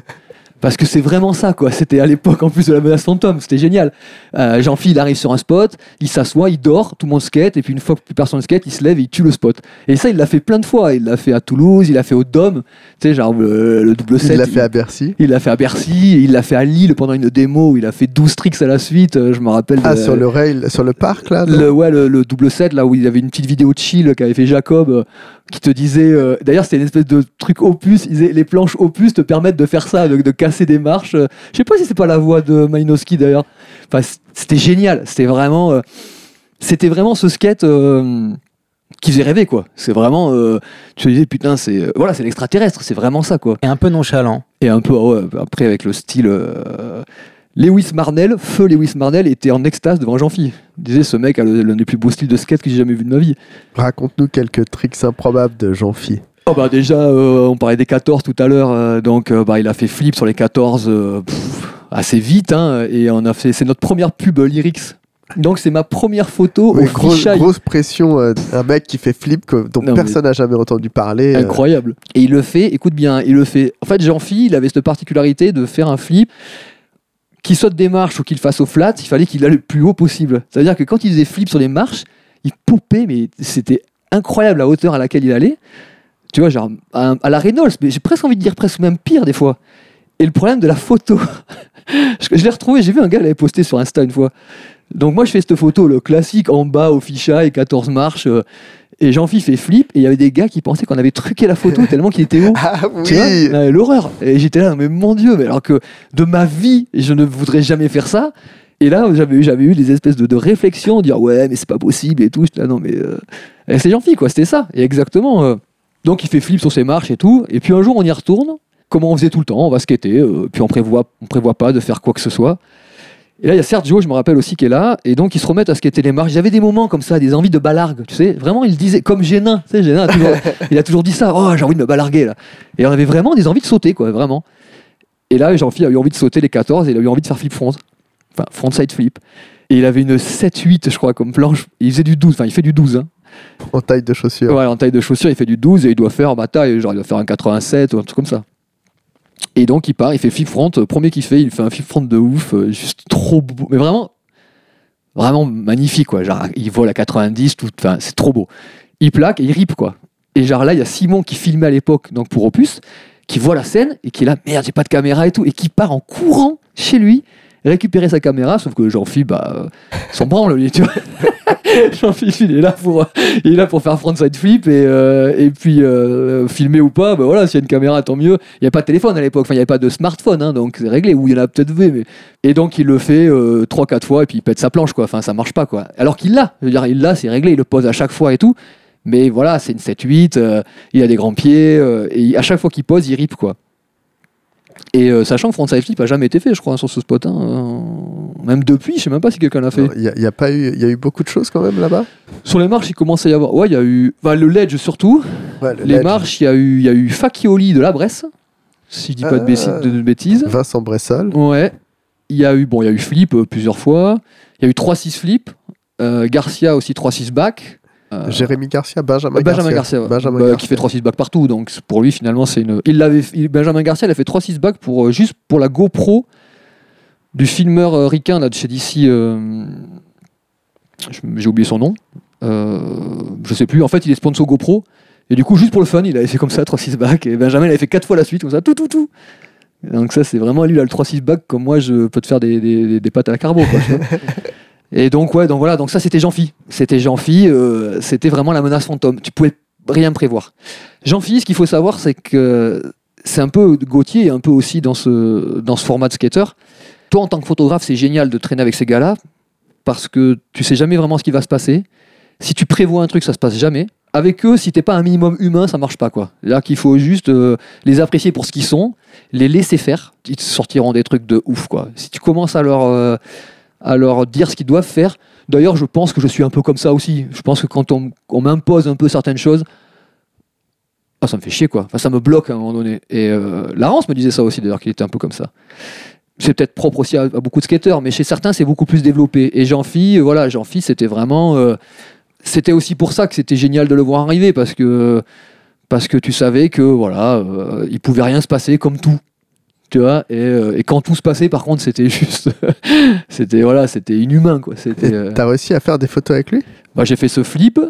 Parce que c'est vraiment ça, quoi. C'était à l'époque en plus de la menace fantôme, c'était génial. Euh, Jean-Phil, il arrive sur un spot, il s'assoit, il dort, tout le monde skate, et puis une fois que plus personne skate, il se lève et il tue le spot. Et ça, il l'a fait plein de fois. Il l'a fait à Toulouse, il l'a fait au Dôme, tu sais, genre le, le double 7. Il l'a fait à Bercy. Il l'a fait à Bercy, il l'a fait à Lille pendant une démo où il a fait 12 tricks à la suite. euh, Je me rappelle. Ah, de- sur le rail, sur le parc, là le, ouais, le, le double 7, là où il y avait une petite vidéo de chill qu'avait fait Jacob, euh, qui te disait. D'ailleurs, c'était une espèce de truc opus. Les planches opus te permettent de faire ça, de, de casser des marches. euh. Je sais pas si c'est pas la voix de Malinowski d'ailleurs. Enfin, c'était génial. C'était vraiment. euh, c'était vraiment ce skate. euh, qui faisait rêver quoi c'est vraiment euh, tu te disais putain c'est voilà c'est l'extraterrestre c'est vraiment ça quoi Et un peu nonchalant. et un peu ouais, après avec le style euh, Lewis Marnell, feu Lewis Marnell était en extase devant Jean-Phi. Il disait ce mec a le- l'un des plus beaux styles de skate que j'ai jamais vu de ma vie. Raconte-nous quelques tricks improbables de Jean-Phi. Oh bah déjà euh, on parlait des 14 tout à l'heure euh, donc euh, bah, il a fait flip sur les 14 euh, pff, assez vite hein, et on a fait c'est notre première pub lyrics. Donc c'est ma première photo Oui, au grosse, fisheye. grosse pression, un mec qui fait flip que- dont Non, personne n'a jamais entendu parler. Incroyable. Et il le fait, écoute bien, il le fait. En fait, Jean-Phi, il avait cette particularité de faire un flip qu'il saute des marches ou qu'il fasse au flat, il fallait qu'il aille le plus haut possible. C'est-à-dire que quand il faisait flip sur les marches, il popait, mais c'était incroyable la hauteur à laquelle il allait. Tu vois, genre à, à la Reynolds, mais j'ai presque envie de dire presque même pire des fois. Et le problème de la photo, je, je l'ai retrouvé, j'ai vu un gars l'avait posté sur Insta une fois. Donc moi je fais cette photo, le classique en bas au fisheye, 14 marches, euh, et Jean-Phi fait flip, et il y avait des gars qui pensaient qu'on avait truqué la photo tellement qu'il était haut. Ah Tu oui Ouais, L'horreur. Et j'étais là, mais mon Dieu, mais alors que de ma vie, je ne voudrais jamais faire ça. Et là, j'avais eu, j'avais eu des espèces de, de réflexions, dire ouais, mais c'est pas possible et tout. Là, non, mais euh, c'est Jean-Phi, quoi, c'était ça. Et exactement. euh. Donc il fait flip sur ses marches et tout. Et puis un jour, on y retourne, comme on faisait tout le temps, on va skater, euh, puis on prévoit, on prévoit pas de faire quoi que ce soit. Et là, il y a Sergio, je me rappelle aussi, qui est là, et donc ils se remettent à skater les marches. J'avais des moments comme ça, des envies de balargue, tu sais. Vraiment, il disait, comme Génin, tu sais, Génin a toujours, il a toujours dit ça, oh, j'ai envie de me balarguer, là. Et on avait vraiment des envies de sauter, quoi, vraiment. Et là, Jean-Philippe a eu envie de sauter les 14, et il a eu envie de faire flip front. Enfin, frontside flip. Et il avait une 7-8, je crois, comme planche. Il faisait du 12, enfin, il fait du 12, hein. En taille de chaussure. Ouais, en taille de chaussure, il fait du 12 et il doit faire ma taille, genre il doit faire un 87 ou un truc comme ça. Et donc il part, il fait flip front, euh, premier qu'il fait, il fait un flip front de ouf, euh, juste trop beau, mais vraiment, vraiment magnifique quoi. Genre il vole à 90, tout, enfin c'est trop beau. Il plaque et il rip quoi. Et genre là il y a Simon qui filmait à l'époque donc pour Opus, qui voit la scène et qui est là merde j'ai pas de caméra et tout et qui part en courant chez lui récupérer sa caméra, sauf que Jean-Philippe, bah, euh, s'en branle, lui, tu vois. Jean-Philippe, il est là pour, il est là pour faire frontside flip et, euh, et puis euh, filmer ou pas, bah voilà, s'il y a une caméra, tant mieux. Il n'y a pas de téléphone à l'époque, il n'y avait pas de smartphone, hein, donc c'est réglé, ou il y en a peut-être vu, mais. Et donc, il le fait 3-4 fois et puis il pète sa planche, quoi. Enfin, ça marche pas, quoi. Alors qu'il l'a, je veux dire, il l'a, c'est réglé, il le pose à chaque fois et tout. Mais voilà, c'est une 7-8, euh, il a des grands pieds, et à chaque fois qu'il pose, il rip, quoi. Et euh, sachant que frontside flip a jamais été fait, je crois, sur ce spot. hein, euh, même depuis, je sais même pas si quelqu'un l'a fait. Il y, a- il y a pas eu, il y a eu beaucoup de choses quand même là-bas. Sur les marches, il commence à y avoir. Ouais, il y a eu. enfin, le ledge surtout. Ouais, le les ledge. marches, il y a eu, il y a eu Facchioli de la Bresse, si je dis pas de, bêtises- Ah. de- de bêtises. Vincent Bressol. Ouais. Il y a eu, bon, il y a eu Flip euh, plusieurs fois. Il y a eu 3-6 Flip. Garcia aussi 3-6 back. Euh, Jérémy Garcia, Benjamin, Benjamin Garcia, ouais. Benjamin Bah, Garcia. qui fait 3-6 back partout. Donc pour lui, finalement, c'est une. Il l'avait, Benjamin Garcia, il a fait 3-6 back pour, euh, juste pour la GoPro du filmeur euh, ricain là, de chez DC. euh, J'ai oublié son nom. Euh, je sais plus. En fait, il est sponsor GoPro. Et du coup, juste pour le fun, il avait fait comme ça 3-6 back. Et Benjamin, il avait fait 4 fois la suite, comme ça, tout, tout, tout. Donc ça, c'est vraiment lui, il a le 3-6 back, comme moi, je peux te faire des, des, des- des pâtes à la carbo. quoi. Et donc, ouais, donc voilà, donc ça, c'était Jean-Phi. C'était Jean-Phi, euh, c'était vraiment la menace fantôme. Tu pouvais rien prévoir. Jean-Phi, ce qu'il faut savoir, c'est que c'est un peu Gauthier, un peu aussi dans ce, dans ce format de skater. Toi, en tant que photographe, c'est génial de traîner avec ces gars-là, parce que tu sais jamais vraiment ce qui va se passer. Si tu prévois un truc, ça se passe jamais. Avec eux, si t'es pas un minimum humain, ça marche pas quoi. Là qu'il faut juste euh, les apprécier pour ce qu'ils sont, les laisser faire. Ils te sortiront des trucs de ouf quoi. Si tu commences à leur euh, à leur dire ce qu'ils doivent faire. D'ailleurs, je pense que je suis un peu comme ça aussi. Je pense que quand on, on m'impose un peu certaines choses, ah, ça me fait chier quoi. Enfin, ça me bloque à un moment donné. Et euh, me disait ça aussi d'ailleurs qu'il était un peu comme ça. C'est peut-être propre aussi à, à beaucoup de skateurs, mais chez certains c'est beaucoup plus développé. Et Jean-Phi, euh, voilà, Jean-Phi, c'était vraiment, euh, c'était aussi pour ça que c'était génial de le voir arriver parce que parce que tu savais que voilà, euh, il pouvait rien se passer comme tout. Tu vois, et, euh, et quand tout se passait, par contre, c'était juste. c'était voilà, c'était inhumain, quoi. C'était. Euh, T'as réussi à faire des photos avec lui? Bah, j'ai fait ce flip.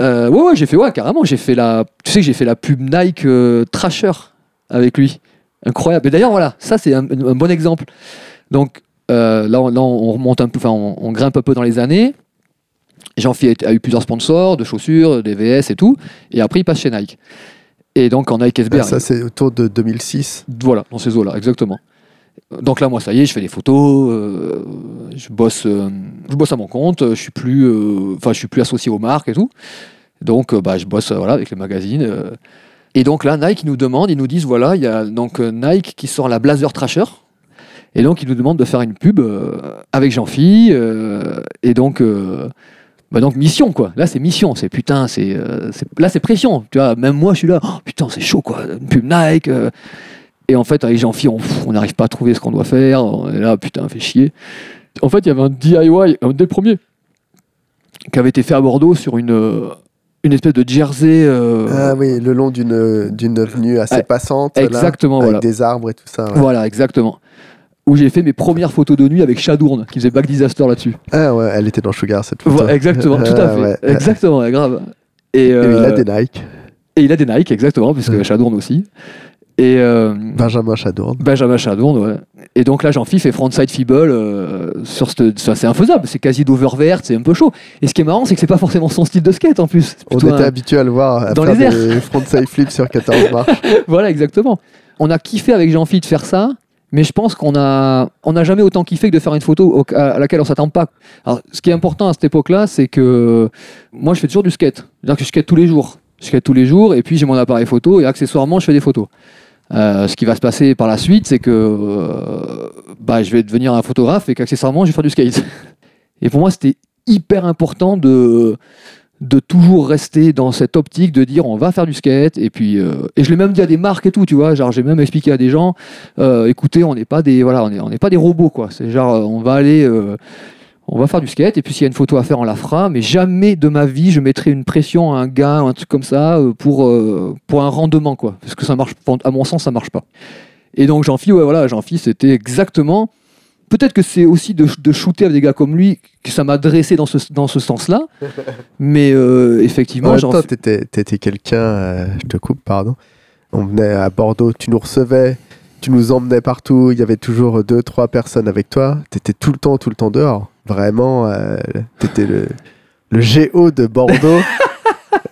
Euh, ouais, ouais, j'ai fait, ouais, carrément. J'ai fait la. Tu sais que j'ai fait la pub Nike Trasher avec lui. Incroyable. Et d'ailleurs, voilà, ça, c'est un, un bon exemple. Donc, là, on, là, on remonte un peu, enfin, on, on grimpe un peu dans les années. Jean-Philippe a eu plusieurs sponsors de chaussures, des VS et tout. Et après, il passe chez Nike. Et donc, en Nike SBR. Ah, Ça, c'est autour de 2006. Voilà, dans ces eaux-là, exactement. Donc là, moi, ça y est, je fais des photos, euh, je bosse, euh, je bosse à mon compte, je suis plus, euh, je suis plus associé aux marques et tout. Donc, bah, je bosse, voilà, avec les magazines. Et donc là, Nike nous demande, ils nous disent, voilà, il y a donc Nike qui sort la Blazer Trasher. Et donc, ils nous demandent de faire une pub avec Jean-Phi. et donc, bah donc mission quoi. Là, c'est mission. C'est putain, c'est, euh, c'est- là, c'est pression. Tu vois, même moi, je suis là. Oh, putain, c'est chaud quoi. Une pub Nike. euh. Et en fait, avec Jean-Phi, on n'arrive pas à trouver ce qu'on doit faire. On est là, putain, fait chier. En fait, il y avait un DIY, un des premiers, qui avait été fait à Bordeaux sur une, euh, une espèce de jersey. euh, Ah oui, le long d'une d'une avenue assez passante. là, exactement, avec voilà. des arbres et tout ça. ouais. Voilà, exactement. Où j'ai fait mes premières photos de nuit avec Shadourne, qui faisait Back Disaster là-dessus. Ah ouais, elle était dans Sugar cette photo. Voilà, exactement, tout à Ah, fait. ouais. Exactement, ouais, grave. Et, Et il a euh, des Nike. et il a des Nike, exactement, puisque Ouais. Shadourne aussi. Et euh, Benjamin Chadourne. Benjamin Shadourne, ouais. Et donc là, Jean-Phi fait frontside feeble euh, sur cette. ça, C'est infaisable, c'est quasi d'oververt, c'est un peu chaud. Et ce qui est marrant, c'est que c'est pas forcément son style de skate en plus. On était un- habitué à le voir à Dans faire les airs. frontside flips sur 14 marches. voilà, exactement. On a kiffé avec Jean-Phi de faire ça, mais je pense qu'on a, on n'a jamais autant kiffé que de faire une photo à, laquelle on s'attend pas. Alors, ce qui est important à cette époque-là, c'est que moi, je fais toujours du skate. C'est-à-dire que je skate tous les jours. Je skate tous les jours, et puis j'ai mon appareil photo, et accessoirement, je fais des photos. Euh, ce qui va se passer par la suite, c'est que euh, bah, je vais devenir un photographe et qu'accessoirement, je vais faire du skate. Et pour moi, c'était hyper important de, de toujours rester dans cette optique de dire on va faire du skate. Et puis, euh, et je l'ai même dit à des marques et tout, tu vois. Genre, j'ai même expliqué à des gens, euh, écoutez, on n'est pas des, voilà, on est, on n'est pas des robots, quoi. C'est genre, euh, on va aller, on va faire du skate. Et puis, s'il y a une photo à faire, on la fera. Mais jamais de ma vie, je mettrai une pression à un gars, ou un truc comme ça, pour, pour un rendement, quoi. Parce que ça marche, à mon sens, ça marche pas. Et donc, Jean-Phi, ouais, voilà, Jean-Phi, c'était exactement. Peut-être que c'est aussi de, de shooter avec des gars comme lui que ça m'a dressé dans ce, dans ce sens-là. Mais euh, effectivement, Jean- temps, t'étais, t'étais quelqu'un, euh, je te coupe, pardon. On venait à Bordeaux, tu nous recevais, tu nous emmenais partout, il y avait toujours deux, trois personnes avec toi. T'étais tout le temps, tout le temps dehors. Vraiment, euh, t'étais le, le géo de Bordeaux,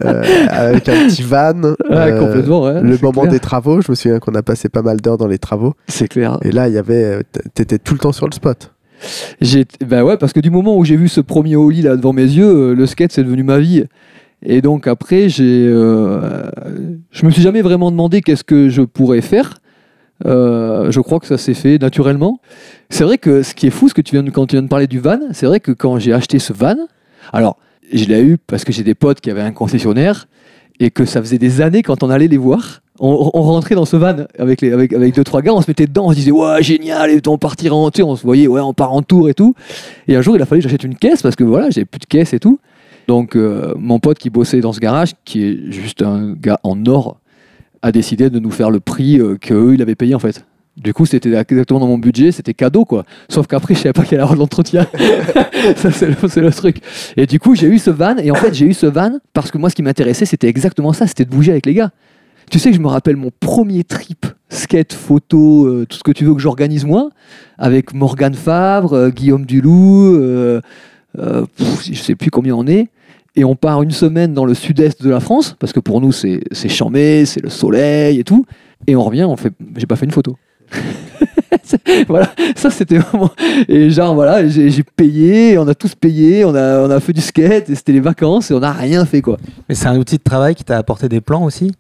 avec un petit van. Ouais, euh, complètement, ouais, le moment clair. des travaux, je me souviens qu'on a passé pas mal d'heures dans les travaux. C'est clair. Et là, il y avait, euh, t'étais tout le temps sur le spot. J'ai, bah ouais, parce que du moment où j'ai vu ce premier ollie là devant mes yeux, euh, le skate c'est devenu ma vie. Et donc après, j'ai, euh, je me suis jamais vraiment demandé qu'est-ce que je pourrais faire. Euh, je crois que ça s'est fait naturellement. C'est vrai que ce qui est fou, ce que tu viens de, quand tu viens de parler du van, c'est vrai que quand j'ai acheté ce van, alors je l'ai eu parce que j'ai des potes qui avaient un concessionnaire et que ça faisait des années quand on allait les voir. On, rentrait dans ce van avec, les, avec deux, trois gars, on se mettait dedans, on se disait, ouais, génial, et on partira en, tu sais, on se voyait, ouais, on part en tour et tout. Et un jour, il a fallu que j'achète une caisse parce que voilà, j'ai plus de caisse et tout. Donc, euh, mon pote qui bossait dans ce garage, qui est juste un gars en or, a décidé de nous faire le prix euh, qu'eux, il avait payé en fait. Du coup, c'était exactement dans mon budget, c'était cadeau quoi. Sauf qu'après, je savais pas quelle heure de l'entretien. Ça, c'est le, truc. Et du coup, j'ai eu ce van, et en fait, j'ai eu ce van parce que moi, ce qui m'intéressait, c'était exactement ça, c'était de bouger avec les gars. Tu sais que je me rappelle mon premier trip skate, photo, euh, tout ce que tu veux que j'organise moi, avec Morgane Fabre, euh, Guillaume Dulou, euh, euh, pff, je sais plus combien on est. Et on part une semaine dans le sud-est de la France, parce que pour nous, c'est c'est chambé, c'est le soleil et tout. Et on revient, on fait, j'ai pas fait une photo. Voilà, ça c'était vraiment. Et genre, voilà, j'ai payé, on a tous payé, on a, on a fait du skate, et c'était les vacances, et on n'a rien fait quoi. Mais c'est un outil de travail qui t'a apporté des plans aussi?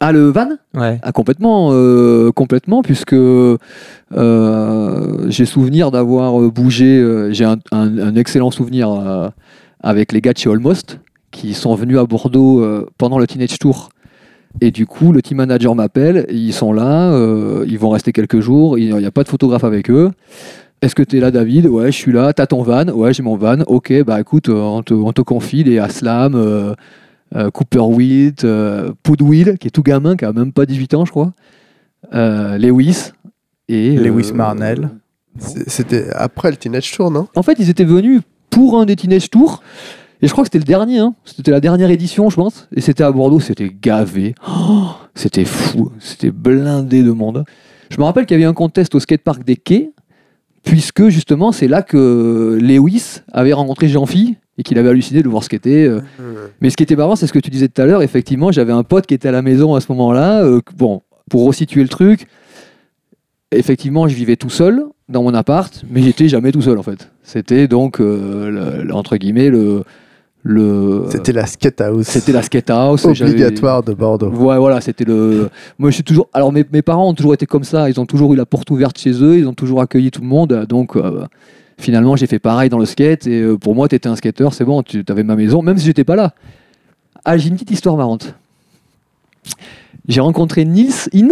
Ah, le van? Ouais. Ah, complètement, euh, complètement, puisque euh, j'ai souvenir d'avoir euh, bougé, euh, j'ai un, un- un excellent souvenir avec les gars de chez Almost, qui sont venus à Bordeaux pendant le Teenage Tour. Et du coup, le team manager m'appelle, ils sont là, euh, ils vont rester quelques jours, il n'y a pas de photographe avec eux. Est-ce que tu es là, David? Ouais, je suis là. T'as ton van? Ouais, j'ai mon van. Ok, bah écoute, euh, on te, on te confie les Aslam, euh, euh, Cooper Wheat, euh, Poudwheel, qui est tout gamin, qui a même pas 18 ans, je crois. euh, Lewis et Lewis euh, Marnell. C'était après le Teenage Tour, non? En fait, ils étaient venus pour un des Teenage Tours. Et je crois que c'était le dernier, hein. c'était la dernière édition, je pense. Et c'était à Bordeaux, c'était gavé. Oh, c'était fou, c'était blindé de monde. Je me rappelle qu'il y avait un contest au skatepark des Quais, puisque justement, c'est là que Lewis avait rencontré Jean-Phi et qu'il avait halluciné de le voir skater. euh. Mais ce qui était marrant, c'est ce que tu disais tout à l'heure. Effectivement, j'avais un pote qui était à la maison à ce moment-là. euh, bon, pour resituer le truc, effectivement, je vivais tout seul dans mon appart, mais j'étais jamais tout seul en fait. C'était donc, euh, le- le- entre guillemets, le. Le C'était la skate house. c'était la skate house. obligatoire de Bordeaux. Ouais, voilà, c'était le. Moi, je suis toujours. Alors, mes, mes parents ont toujours été comme ça. Ils ont toujours eu la porte ouverte chez eux. Ils ont toujours accueilli tout le monde. Donc, euh, finalement, j'ai fait pareil dans le skate. Et euh, pour moi, tu étais un skateur, c'est bon. Tu avais ma maison, même si j'étais pas là. Ah, j'ai une petite histoire marrante. J'ai rencontré Nils In,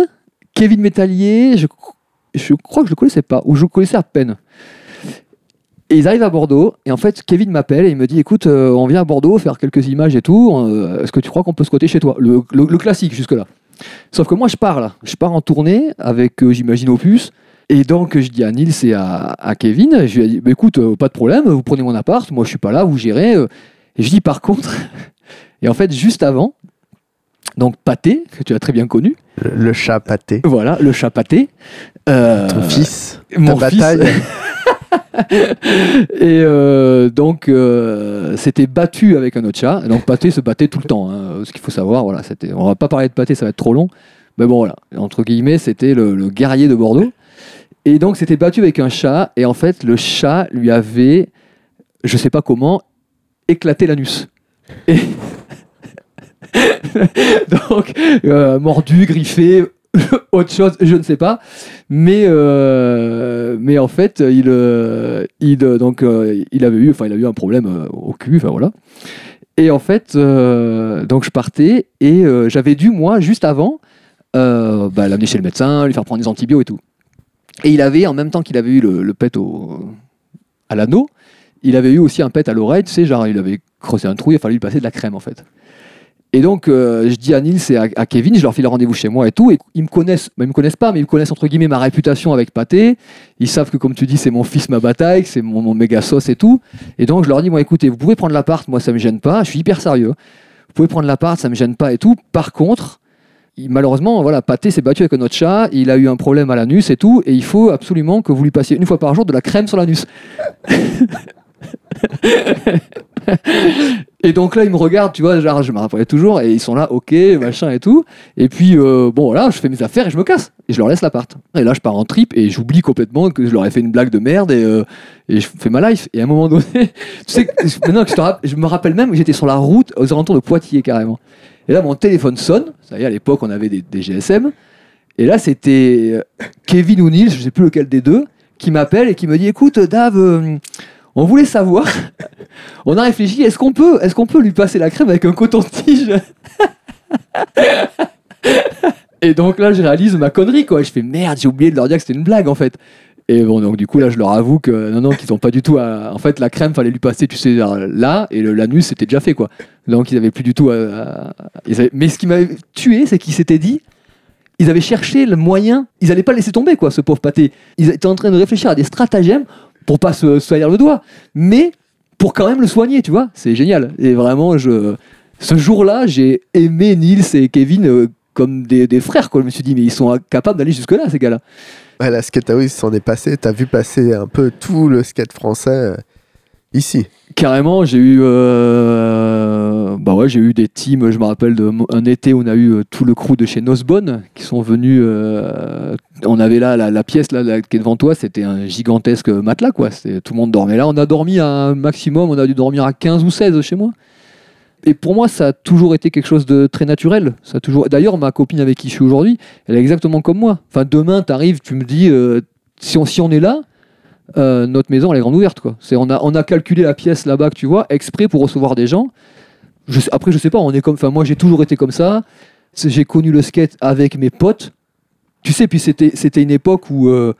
Kevin Métallier. Je, je crois que je le connaissais pas, ou je le connaissais à peine. Et ils arrivent à Bordeaux, et en fait, Kevin m'appelle et il me dit Écoute, euh, on vient à Bordeaux faire quelques images et tout. euh, Est-ce que tu crois qu'on peut squatter chez toi? Le, le- le classique jusque-là. Sauf que moi, je pars là. Je pars en tournée avec, euh, j'imagine, Opus. Et donc, je dis à Nils et à, à Kevin Je lui ai dit Bah, Écoute, pas de problème, vous prenez mon appart, moi je suis pas là, vous gérez. Et je dis Par contre, et en fait, juste avant, donc Pâté, que tu as très bien connu, Le, le chat pâté. voilà, le chat Pâté. Ton fils. mon ta fils. bataille. et euh, donc, euh, c'était battu avec un autre chat. Donc, Pâté se battait tout le temps. hein. Ce qu'il faut savoir, voilà, c'était. Va pas parler de Pâté, ça va être trop long. Mais bon, voilà. Entre guillemets, c'était le, guerrier de Bordeaux. Et donc, c'était battu avec un chat. Et en fait, le chat lui avait, je sais pas comment, éclaté l'anus. Et. donc, euh, mordu, griffé, autre chose, je ne sais pas. Mais, euh, mais en fait, il, euh, il, euh, donc, il avait eu, il a eu un problème au cul, enfin voilà. Et en fait, donc je partais et j'avais dû, moi, juste avant, bah, l'amener chez le médecin, lui faire prendre des antibiotiques et tout. Et il avait, en même temps qu'il avait eu le, le pet au, à l'anneau, il avait eu aussi un pet à l'oreille, tu sais, genre il avait creusé un trou, il a fallu lui passer de la crème en fait. Et donc, euh, je dis à Nils et à, Kevin, je leur file rendez-vous chez moi et tout. Et ils me connaissent, bah, ils me connaissent pas, mais ils me connaissent entre guillemets ma réputation avec Pâté. Ils savent que, comme tu dis, c'est mon fils, ma bataille, que c'est mon, méga sauce et tout. Et donc, je leur dis, moi, écoutez, vous pouvez prendre l'appart, moi, ça me gêne pas. Je suis hyper sérieux. Vous pouvez prendre l'appart, ça me gêne pas et tout. Par contre, malheureusement, voilà, Pâté s'est battu avec un autre chat. Il a eu un problème à l'anus et tout. Et il faut absolument que vous lui passiez une fois par jour de la crème sur l'anus. Et donc là, ils me regardent, tu vois, genre, je me rappelais toujours, et ils sont là, ok, machin et tout. Et puis, euh, bon, voilà, je fais mes affaires et je me casse. Et je leur laisse l'appart. Et là, je pars en trip et j'oublie complètement que je leur ai fait une blague de merde et, euh, je fais ma life. Et à un moment donné, tu sais, maintenant que je, je me rappelle même j'étais sur la route aux alentours de Poitiers carrément. Et là, mon téléphone sonne. Ça y est, à l'époque, on avait des, GSM. Et là, c'était euh, Kevin ou Nils, je sais plus lequel des deux, qui m'appelle et qui me dit Écoute, Dave, on voulait savoir. on a réfléchi, est-ce qu'on peut, lui passer la crème avec un coton-tige Et donc là, je réalise ma connerie, quoi. Je fais merde, j'ai oublié de leur dire que c'était une blague, en fait. Et bon, donc du coup, là, je leur avoue que non, non, qu'ils n'ont pas du tout à. En fait, la crème, fallait lui passer, tu sais, genre là, et l'anus, c'était déjà fait, quoi. Donc, ils avaient plus du tout à. avaient- Mais ce qui m'avait tué, c'est qu'ils s'étaient dit. Ils avaient cherché le moyen. Ils allaient pas laisser tomber, quoi, ce pauvre pâté. Ils étaient en train de réfléchir à des stratagèmes pour pas se, se salir le doigt, mais pour quand même le soigner, tu vois. C'est génial. Et vraiment, je. Ce jour-là, j'ai aimé Nils et Kevin euh, comme des, des frères, quoi. Je me suis dit, mais ils sont capables d'aller jusque-là, ces gars-là. Ouais, la skate house s'en est passé. T'as vu passer un peu tout le skate français euh, ici. Carrément, j'ai eu, euh, bah ouais, j'ai eu des teams. Je me rappelle d'un été où on a eu euh, tout le crew de chez Nosbonne qui sont venus. euh, on avait là la, pièce là, qui est devant toi, c'était un gigantesque matelas quoi. Tout le monde dormait là. On a dormi un maximum, on a dû dormir à 15 ou 16 chez moi. Et pour moi, ça a toujours été quelque chose de très naturel. Ça a toujours. D'ailleurs, ma copine avec qui je suis aujourd'hui, elle est exactement comme moi. Enfin, demain, t'arrives, tu me dis, si on si on est là, euh, notre maison elle est grande ouverte quoi. C'est on a on a calculé la pièce là-bas que tu vois exprès pour recevoir des gens. Après je sais pas, on est comme enfin moi j'ai toujours été comme ça. J'ai connu le skate avec mes potes. Tu sais puis c'était c'était une époque où euh,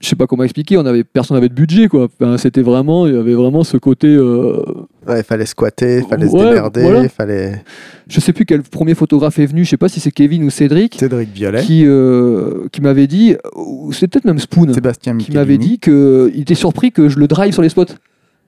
je sais pas comment expliquer, on avait, personne n'avait de budget, quoi. Enfin, c'était vraiment, il y avait vraiment ce côté. euh, Ouais, il fallait squatter, il fallait se démerder, voilà. il fallait. je sais plus quel premier photographe est venu, je sais pas si c'est Kevin ou Cédric, Cédric Violet, qui, euh, qui m'avait dit, ou c'est peut-être même Spoon, Sébastien qui m'avait Michelini. dit qu'il était surpris que je le drive sur les spots.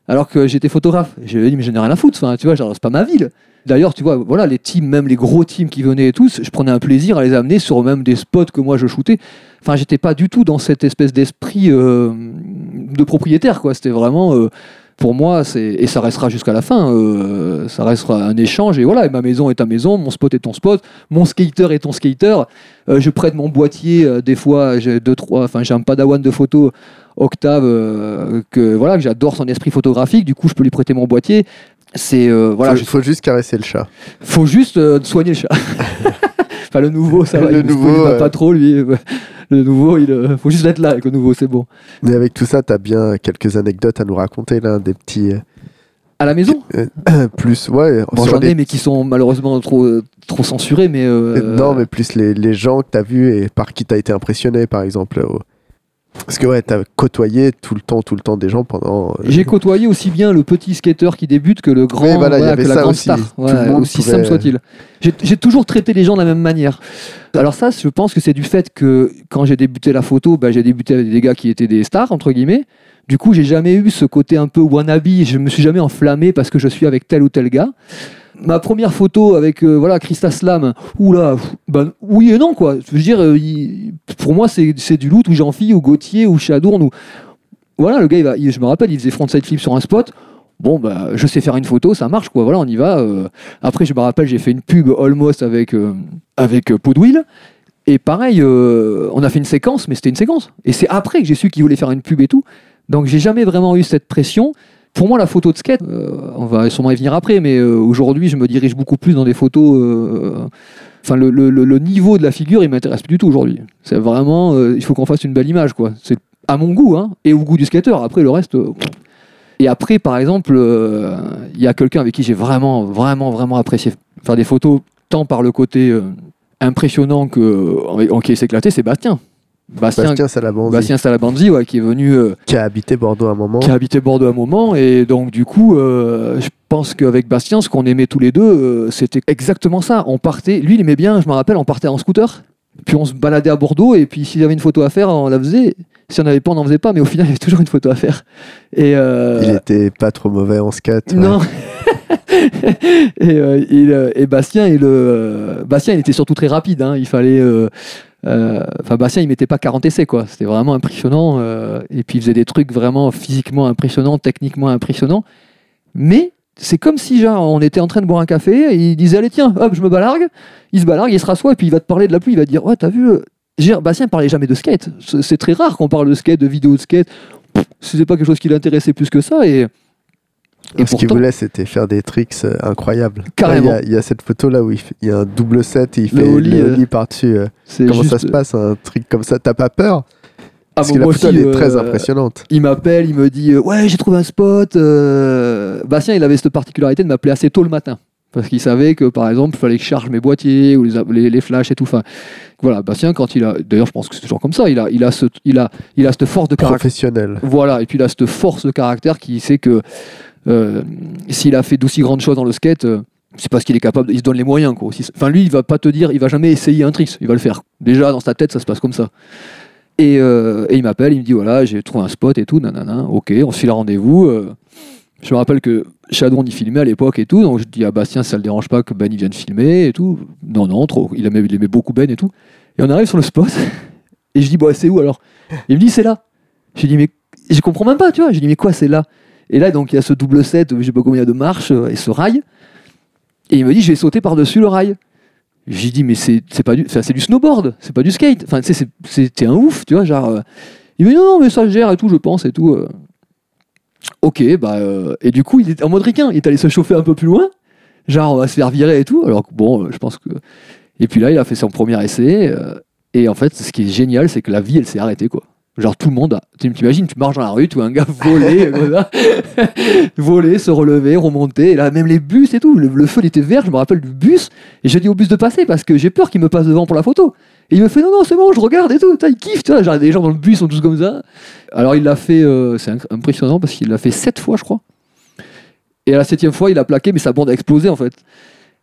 Alors que j'étais photographe. Je lui ai dit, mais je n'ai rien à foutre. Enfin, tu vois, genre, c'est pas ma ville. D'ailleurs, tu vois, voilà, les teams, même les gros teams qui venaient et tous, je prenais un plaisir à les amener sur même des spots que moi je shootais. Enfin, j'étais pas du tout dans cette espèce d'esprit euh, de propriétaire, quoi. C'était vraiment. euh, pour moi, c'est et ça restera jusqu'à la fin. euh, ça restera un échange et voilà. ma maison est ta maison, mon spot est ton spot, mon skater est ton skater. Je prête mon boîtier des fois. J'ai deux trois. Enfin, j'ai un padawan de photos Octave euh, que voilà que j'adore son esprit photographique. Du coup, je peux lui prêter mon boîtier. C'est euh, voilà. faut, je- faut juste caresser le chat. faut juste euh, soigner le chat. enfin, le nouveau, ça va. Le il nouveau, il va ouais. pas trop lui. Le nouveau, il faut juste être là avec le nouveau, c'est bon. Mais avec tout ça, t'as bien quelques anecdotes à nous raconter là, des petits. À la maison? plus, ouais. Bon, j'en ai, mais qui sont malheureusement trop trop censurés. Mais Non, mais plus les, les gens que t'as vus et par qui t'as été impressionné, par exemple. Parce que ouais, t'as côtoyé tout le temps, tout le temps des gens pendant. euh, J'ai côtoyé aussi bien le petit skater qui débute que le grand, Oui, voilà, voilà, avait que la grande aussi. star. Ouais, aussi pouvait- simple soit-il. J'ai j'ai toujours traité les gens de la même manière. Alors ça, je pense que c'est du fait que quand j'ai débuté la photo, bah, j'ai débuté avec des gars qui étaient des stars entre guillemets. Du coup, j'ai jamais eu ce côté un peu wannabe. Je me suis jamais enflammé parce que je suis avec tel ou tel gars. Ma première photo avec euh, voilà Christa Slam, oula, ben, oui et non quoi. Veux dire, euh, pour moi c'est du loot ou Jean-Phi ou Gauthier ou Chadourne ou voilà le gars il je me rappelle il faisait frontside flip sur un spot. Bon bah je sais faire une photo, ça marche quoi. Voilà on y va. euh. Après je me rappelle j'ai fait une pub almost avec euh, avec Podwill. Et pareil, on a fait une séquence, mais c'était une séquence. Et c'est après que j'ai su qu'il voulait faire une pub et tout. Donc j'ai jamais vraiment eu cette pression. Pour moi, la photo de skate, euh, on va sûrement y venir après, mais euh, aujourd'hui, je me dirige beaucoup plus dans des photos. euh, Enfin, le, niveau de la figure, il m'intéresse plus du tout aujourd'hui. C'est vraiment, il faut qu'on fasse une belle image, quoi. C'est à mon goût, hein, et au goût du skater. Après, le reste. et après, par exemple, il y a quelqu'un avec qui j'ai vraiment, vraiment, vraiment apprécié faire des photos, tant par le côté impressionnant que en, qui éclaté, c'est Bastien. Bastien, Bastien Salabanzi, Bastien Salabanzi, ouais, qui est venu, euh, qui a habité Bordeaux à un moment. qui a habité Bordeaux à un moment, et donc du coup, euh, je pense qu'avec Bastien, ce qu'on aimait tous les deux, euh, c'était exactement ça. On partait, lui, il aimait bien, je me rappelle, on partait en scooter, puis on se baladait à Bordeaux, et puis s'il y avait une photo à faire, on la faisait. Si on n'avait pas, on n'en faisait pas, mais au final, il y avait toujours une photo à faire. Et Il était pas trop mauvais en skate. ouais. non. et, il, et Bastien, il, Bastien, il était surtout très rapide. hein. Il fallait. euh, euh, Enfin, Bastien, il mettait pas 40 essais, quoi. C'était vraiment impressionnant. euh, et puis, il faisait des trucs vraiment physiquement impressionnants, techniquement impressionnants. Mais c'est comme si, genre, on était en train de boire un café et il disait Allez, tiens, hop, je me balargue. Il se balargue, il se rassoit et puis il va te parler de la pluie. Il va te dire Ouais, t'as vu. euh, dire, Bastien parlait jamais de skate. C'est très rare qu'on parle de skate, de vidéo de skate. C'était pas quelque chose qui l'intéressait plus que ça. Et, et Ce qu'il voulait, c'était faire des tricks euh, incroyables. Carrément. Il y, a- il y a cette photo là où il, fait- y a un double set et il fait le euh, ollie par-dessus. euh. Comment ça se passe, un truc comme ça? T'as pas peur? Ah, Parce bon, que la photo, aussi, elle est euh, très impressionnante. Il m'appelle, il me dit euh, Ouais, j'ai trouvé un spot. Bastien, il avait cette particularité de m'appeler assez tôt le matin. Parce qu'il savait que, par exemple, il fallait que je charge mes boîtiers ou les, les, les flashs et tout. Enfin, voilà, Bastien, quand il a. D'ailleurs, je pense que c'est toujours comme ça. Il a, il a, ce, il a, il a cette force de caractère. Professionnel. Voilà, et puis il a cette force de caractère qui sait que euh, s'il a fait d'aussi grandes choses dans le skate, euh, c'est parce qu'il est capable, il se donne les moyens. Enfin, lui, il va pas te dire, il va jamais essayer un trick, il va le faire. Déjà, dans sa tête, ça se passe comme ça. Et, euh, il m'appelle, il me dit voilà, j'ai trouvé un spot et tout, nanana, ok, on se file rendez-vous. je me rappelle que Shadron y filmait à l'époque et tout, donc je dis à Bastien, ça le dérange pas que Ben il vienne filmer et tout. Non, non, trop, il aimait, beaucoup Ben et tout. Et on arrive sur le spot, et je dis, bon, c'est où alors? Il me dit, c'est là. J'ai dit, mais je comprends même pas, tu vois. J'ai dit, mais quoi, c'est là? Et là, donc, il y a ce double set, je sais pas combien il y a de marches, euh, et ce rail. Et il me dit, je vais sauter par-dessus le rail. J'ai dit, mais c'est pas du, du snowboard, c'est pas du skate. Enfin, tu sais, c'est- c'était un ouf, tu vois, genre. euh, il me dit, non, non, mais ça se gère et tout, je pense et tout. euh. Ok, bah. et du coup, il est en mode ricain, il est allé se chauffer un peu plus loin. Genre, on va se faire virer et tout. Alors que bon, je pense que. Et puis là, il a fait son premier essai. et en fait, ce qui est génial, c'est que la vie, elle s'est arrêtée, quoi. Genre tout le monde, a- t'imagines, tu marches dans la rue, tu vois un gars voler, ça. voler, se relever, remonter, et là même les bus et tout, le, feu il était vert, je me rappelle du bus, et j'ai dit au bus de passer parce que j'ai peur qu'il me passe devant pour la photo. Et il me fait non, non, c'est bon, je regarde et tout, il kiffe, tu vois, genre des gens dans le bus sont tous comme ça. Alors il l'a fait, euh, c'est impressionnant parce qu'il l'a fait sept fois, je crois. Et à la septième fois, il a plaqué, mais sa bande a explosé en fait.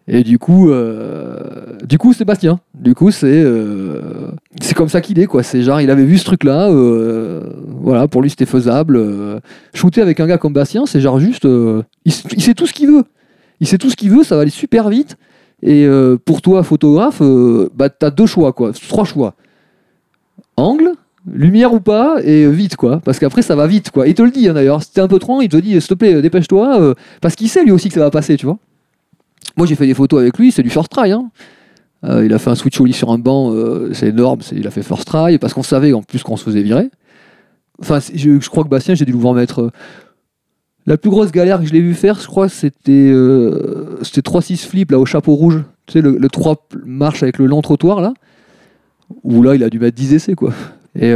Et du coup, euh, du coup, Sébastien. Du coup, c'est euh, c'est comme ça qu'il est quoi. C'est genre, il avait vu ce truc-là. euh, voilà, pour lui, c'était faisable. shooter avec un gars comme Bastien, c'est genre juste, il, sait tout ce qu'il veut. Il sait tout ce qu'il veut, ça va aller super vite. Et pour toi, photographe, bah t'as deux choix quoi, trois choix. Angle, lumière ou pas, et vite quoi. Parce qu'après, ça va vite quoi. Il te le dit hein, d'ailleurs. Si un peu trop, il te dit, s'il te plaît, dépêche-toi, parce qu'il sait lui aussi que ça va passer, tu vois. Moi, j'ai fait des photos avec lui, c'est du first try. hein. Euh, il a fait un switch au lit sur un banc, euh, c'est énorme. Il a fait first try parce qu'on savait en plus qu'on se faisait virer. Enfin, je, je crois que Bastien, j'ai dû le mettre. euh, la plus grosse galère que je l'ai vu faire, je crois, c'était c'était 3-6 flip là au chapeau rouge. Tu sais, le, le 3 marche avec le long trottoir là. Où là, il a dû mettre 10 essais quoi. Et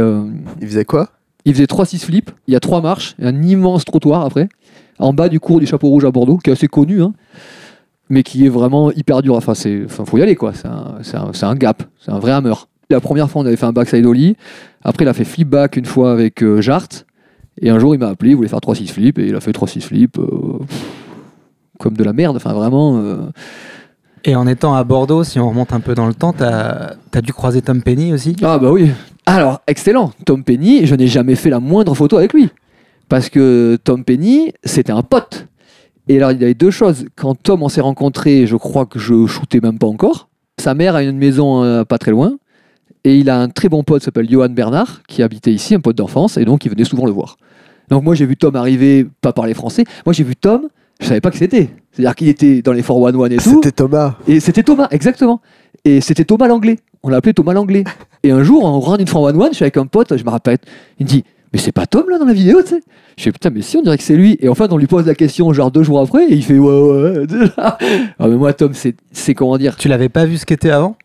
Il faisait quoi? il faisait 3-6 flips, il y a 3 marches, et un immense trottoir après, en bas du cours du Chapeau Rouge à Bordeaux, qui est assez connu, hein, mais qui est vraiment hyper dur. Enfin, c'est, enfin, faut y aller quoi. C'est un, c'est un- c'est un gap, c'est un vrai hammer. La première fois, on avait fait un backside ollie. Après, il a fait flip back une fois avec euh, Jart. Et un jour, il m'a appelé, il voulait faire 3-6 flips, et il a fait 3-6 flips euh, comme de la merde. Enfin, vraiment. euh, Et en étant à Bordeaux, si on remonte un peu dans le temps, t'as as dû croiser Tom Penny aussi Ah bah oui. Alors, excellent. Tom Penny, je n'ai jamais fait la moindre photo avec lui. Parce que Tom Penny, c'était un pote. Et alors, il y avait deux choses. Quand Tom, on s'est rencontrés, je crois que je shootais même pas encore. Sa mère a une maison euh, pas très loin. Et il a un très bon pote, s'appelle Johan Bernard, qui habitait ici, un pote d'enfance. Et donc, il venait souvent le voir. Donc, moi, j'ai vu Tom arriver, pas parler français. Moi, j'ai vu Tom, je savais pas qui c'était. C'est-à-dire qu'il était dans les 411 et tout. C'était Thomas. Et c'était Thomas, exactement. Et c'était Thomas l'anglais. On l'appelait Thomas l'anglais. Et un jour, en rentrant d'une 411, je suis avec un pote, je me rappelle, il me dit Mais c'est pas Tom là dans la vidéo, tu sais. Je fais Putain, mais si, on dirait que c'est lui. Et en fait, on lui pose la question, genre deux jours après, et il fait Ouais, ouais, ouais. ah, mais moi, Tom, c'est c'est comment dire? Tu l'avais pas vu ce qu'était avant?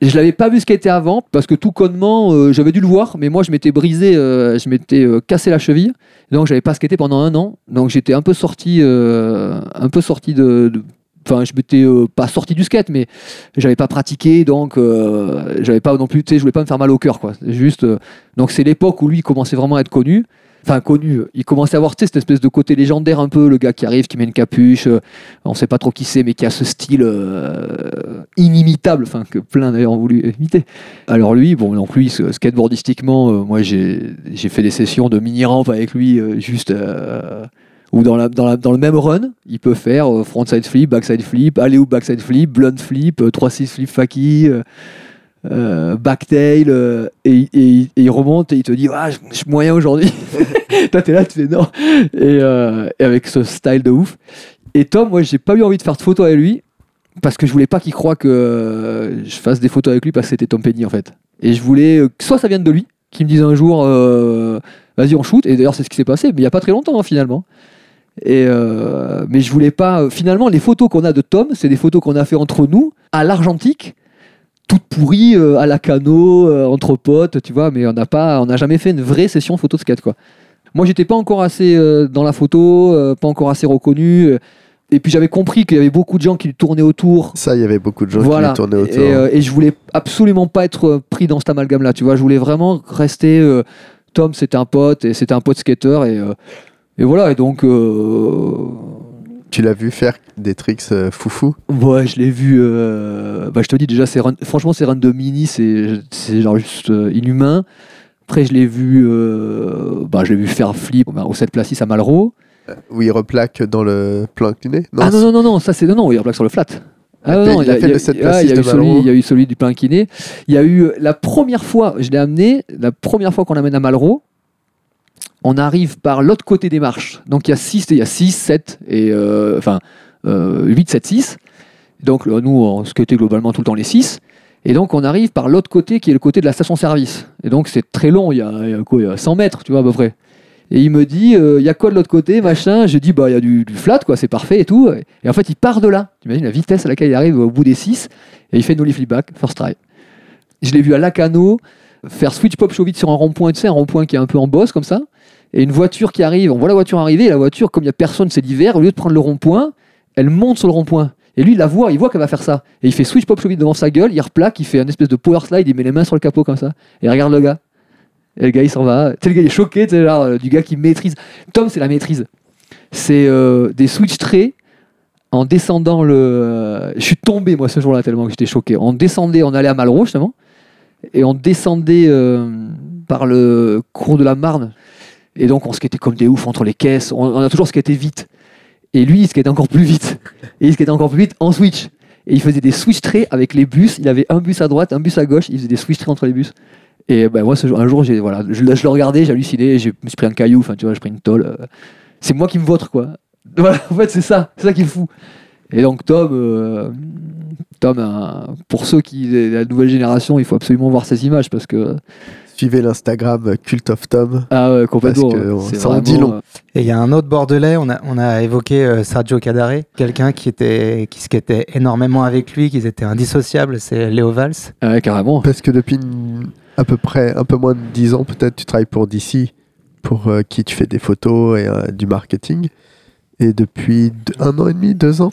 Je l'avais pas vu ce qu'était avant parce que tout connement, euh, j'avais dû le voir, mais moi je m'étais brisé, euh, je m'étais euh, cassé la cheville, donc j'avais pas skaté pendant un an, donc j'étais un peu sorti, un peu sorti de, de- enfin je m'étais euh, pas sorti du skate, mais j'avais pas pratiqué, donc euh, j'avais pas non plus, je voulais pas me faire mal au cœur, quoi. Juste, euh, donc c'est l'époque où lui commençait vraiment à être connu. Enfin, connu, il commençait à avoir cette espèce de côté légendaire un peu, le gars qui arrive, qui met une capuche, euh, on sait pas trop qui c'est, mais qui a ce style euh, inimitable, enfin que plein d'ailleurs ont voulu imiter. Alors lui, bon, donc skateboardistiquement, euh, moi j'ai fait des sessions de mini-ramp avec lui, euh, juste euh, ou dans, le même run, il peut faire euh, frontside flip, backside flip, aller ou backside flip, blunt flip, euh, 3-6 flip faki. euh, euh, backtail euh, et, il remonte et il te dit ah, je suis moyen aujourd'hui. Toi t'es là tu fais non. Et, euh, avec ce style de ouf. Et Tom moi j'ai pas eu envie de faire de photos avec lui parce que je voulais pas qu'il croie que euh, je fasse des photos avec lui parce que c'était Tom Penny en fait. Et je voulais euh, que soit ça vienne de lui qu'il me dise un jour euh, vas-y on shoot et d'ailleurs c'est ce qui s'est passé mais il y a pas très longtemps hein, finalement et euh, mais je voulais pas finalement les photos qu'on a de Tom c'est des photos qu'on a fait entre nous à l'argentique toutes pourries euh, à la cano euh, entre potes tu vois mais on n'a pas on n'a jamais fait une vraie session photo de skate quoi moi j'étais pas encore assez euh, dans la photo euh, pas encore assez reconnu euh, et puis j'avais compris qu'il y avait beaucoup de gens qui tournaient autour Ça, il y avait beaucoup de gens voilà. qui tournaient autour. Et, euh, et je voulais absolument pas être euh, pris dans cet amalgame-là, tu vois. Je voulais vraiment rester. euh, Tom, c'était un pote et c'était un pote skater et, euh, et voilà. Et donc, euh, Tu l'as vu faire des tricks euh, foufou? Ouais, je l'ai vu. euh, bah, je te dis déjà, c'est franchement, ces runs de mini, c'est c'est genre juste euh, inhumain. Après, je l'ai vu, bah, je l'ai vu faire flip bah, au 7 place 6 à Malraux. où il replaque dans le plan incliné ah non, non, non, non, ça c'est. Non, non, il replaque sur le flat. Ah, Il a non, fait- non, il a fait le 7 ah, il y a de eu celui, Malraux. il y a eu celui du plein kiné. Il y a eu la première fois, je l'ai amené, la première fois qu'on l'amène à Malraux, on arrive par l'autre côté des marches. Donc il y a 6, il y a 6, 7 et euh, enfin euh, 8, 7, 6. Donc euh, nous, on skatait globalement tout le temps les 6. Et donc on arrive par l'autre côté qui est le côté de la station-service. Et donc c'est très long, il y, a, quoi, il y a 100 mètres, tu vois, à peu près. Et il me dit, euh, il y a quoi de l'autre côté, machin? Je dis, bah il y a du, flat, quoi, c'est parfait et tout. Et en fait, il part de là. Tu imagines la vitesse à laquelle il arrive au bout des 6 et il fait no flip back, first try. Je l'ai vu à Lacano faire switch pop show vite sur un rond-point, tu sais, un rond-point qui est un peu en bosse comme ça. Et une voiture qui arrive, on voit la voiture arriver, et la voiture, comme il n'y a personne, c'est l'hiver, au lieu de prendre le rond-point, elle monte sur le rond-point. Et lui, il la voit, il voit qu'elle va faire ça. Et il fait switch pop show vite devant sa gueule, il replaque, il fait un espèce de power slide, il met les mains sur le capot comme ça. Et il regarde le gars. Et le gars, il s'en va. Tu le gars, il est choqué, tu euh, du gars qui maîtrise. Tom, c'est la maîtrise. C'est euh, des switch traits en descendant le. euh, je suis tombé, moi, ce jour-là, tellement que j'étais choqué. On descendait, on allait à Malraux, justement. Et on descendait euh, par le cours de la Marne. Et donc, on skatait comme des oufs entre les caisses. On, on a toujours skaté vite. Et lui, il skatait encore plus vite. Et il skatait encore plus vite en switch. Et il faisait des switch traits avec les bus. Il avait un bus à droite, un bus à gauche. Il faisait des switch traits entre les bus. Et ben moi, ce jour, un jour, j'ai, voilà, je, je le regardais, j'ai halluciné. Je me suis pris un caillou. Enfin, tu vois, j'ai pris une tôle. euh, c'est moi qui me vautre, quoi. Voilà, en fait, c'est ça. C'est ça qui est fou. Et donc, Tom, euh, Tom euh, pour ceux qui, la nouvelle génération, il faut absolument voir ces images parce que. Suivez l'Instagram Cult of Tom. Ah ouais, complètement. Parce que ouais. on- C'est ça en dit vraiment, long. Et il y a un autre Bordelais, on a, on a évoqué euh, Sergio Cadare, quelqu'un qui était qui skatait énormément avec lui, qui était indissociable, c'est Léo Valls. ouais, carrément. Parce que depuis une- à peu près un peu moins de 10 ans, peut-être, tu travailles pour DC, pour euh, qui tu fais des photos et euh, du marketing. Et depuis un an et demi, deux ans,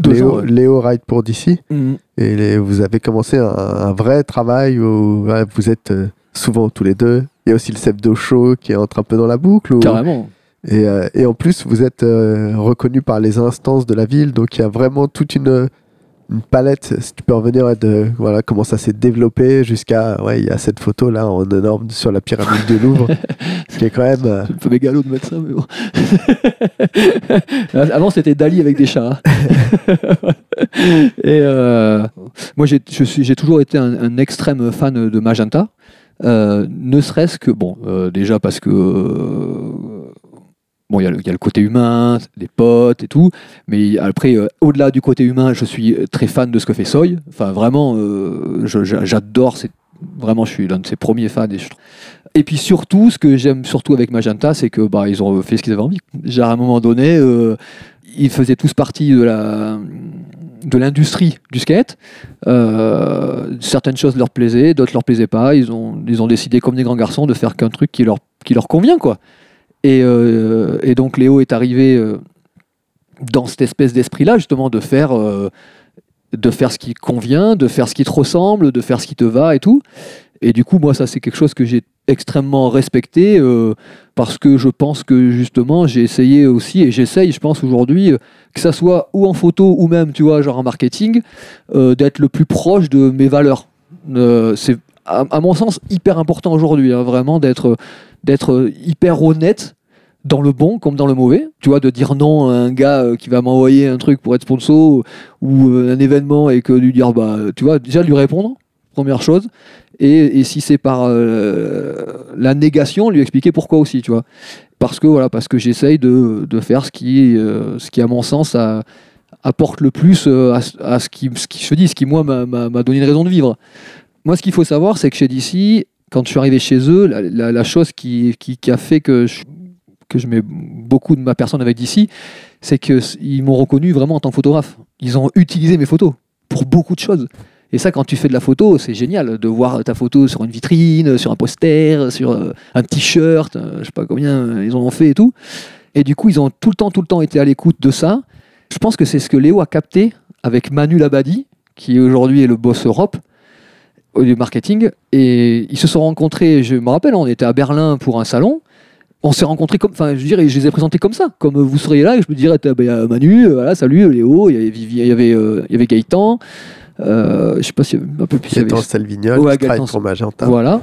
Deux Léo, ans, ouais. Léo ride pour DC. Mhm. Et les- vous avez commencé un, un vrai travail où ouais, vous êtes euh, souvent tous les deux. Il y a aussi le Sebdo Show qui entre un peu dans la boucle. Carrément. et, euh, et en plus, vous êtes euh, reconnu par les instances de la ville. Donc il y a vraiment toute une, une palette. Si tu peux revenir à de voilà, comment ça s'est développé jusqu'à. Ouais, il y a cette photo là en énorme sur la pyramide du Louvre. ce qui est quand même. euh, C'est un peu mégalo de mettre ça, mais bon. Avant, c'était Dali avec des chats. Et euh, moi, j'ai toujours été un, un extrême fan de Magenta. Euh, ne serait-ce que, bon, euh, déjà parce que. euh, Bon, il y, a le- côté humain, des potes et tout, mais après, au-delà du côté humain, je suis très fan de ce que fait Soy. Enfin, vraiment, j'adore, vraiment, je suis l'un de ses premiers fans. Et, puis surtout, ce que j'aime surtout avec Magenta, c'est que bah, ils ont fait ce qu'ils avaient envie. Genre, à un moment donné, ils faisaient tous partie de la de l'industrie du skate. Euh, certaines choses leur plaisaient, d'autres leur plaisaient pas. Ils ont, ils ont décidé, comme des grands garçons, de faire qu'un truc qui leur, qui leur convient, quoi. Et, euh, et donc Léo est arrivé euh, dans cette espèce d'esprit-là, justement, de faire, de faire ce qui convient, de faire ce qui te ressemble, de faire ce qui te va et tout. Et du coup, moi, ça, c'est quelque chose que j'ai extrêmement respecté euh, parce que je pense que justement, j'ai essayé aussi et j'essaye, je pense aujourd'hui, euh, que ça soit ou en photo ou même, tu vois, genre en marketing, euh, d'être le plus proche de mes valeurs. C'est, à, mon sens, hyper important aujourd'hui, hein, vraiment, d'être, d'être hyper honnête dans le bon comme dans le mauvais. Tu vois, de dire non à un gars qui va m'envoyer un truc pour être sponsor ou un événement et que lui dire, bah, tu vois, déjà lui répondre, première chose. Et, si c'est par euh, la négation, lui expliquer pourquoi aussi, tu vois. Parce que voilà, que j'essaye de, de faire ce qui, euh, ce qui à mon sens apporte le plus euh, à, ce- qui, ce qui, je dis, ce qui moi m'a- donné une raison de vivre. Moi, ce qu'il faut savoir, c'est que chez DC, quand je suis arrivé chez eux, la, chose qui, qui, qui a fait que je, que je mets beaucoup de ma personne avec DC, c'est qu'ils m'ont reconnu vraiment en tant que photographe. Ils ont utilisé mes photos pour beaucoup de choses. Et ça, quand tu fais de la photo, c'est génial de voir ta photo sur une vitrine, sur un poster, sur euh, un t-shirt, euh, je sais pas combien euh, ils en ont fait et tout. Et du coup, ils ont tout le temps, tout le temps été à l'écoute de ça. Je pense que c'est ce que Léo a capté avec Manu Labadi, qui aujourd'hui est le boss Europe du marketing. Et ils se sont rencontrés, je me rappelle, on était à Berlin pour un salon. On s'est rencontrés comme, enfin, je dirais, je les ai présentés comme ça, comme vous seriez là, et je me dirais, bah, a Manu, salut, Léo, il y avait, Gaëtan, je sais pas si un peu plus. Gaëtan Salvignol, Ouais, Gaëtan pour Magenta. voilà.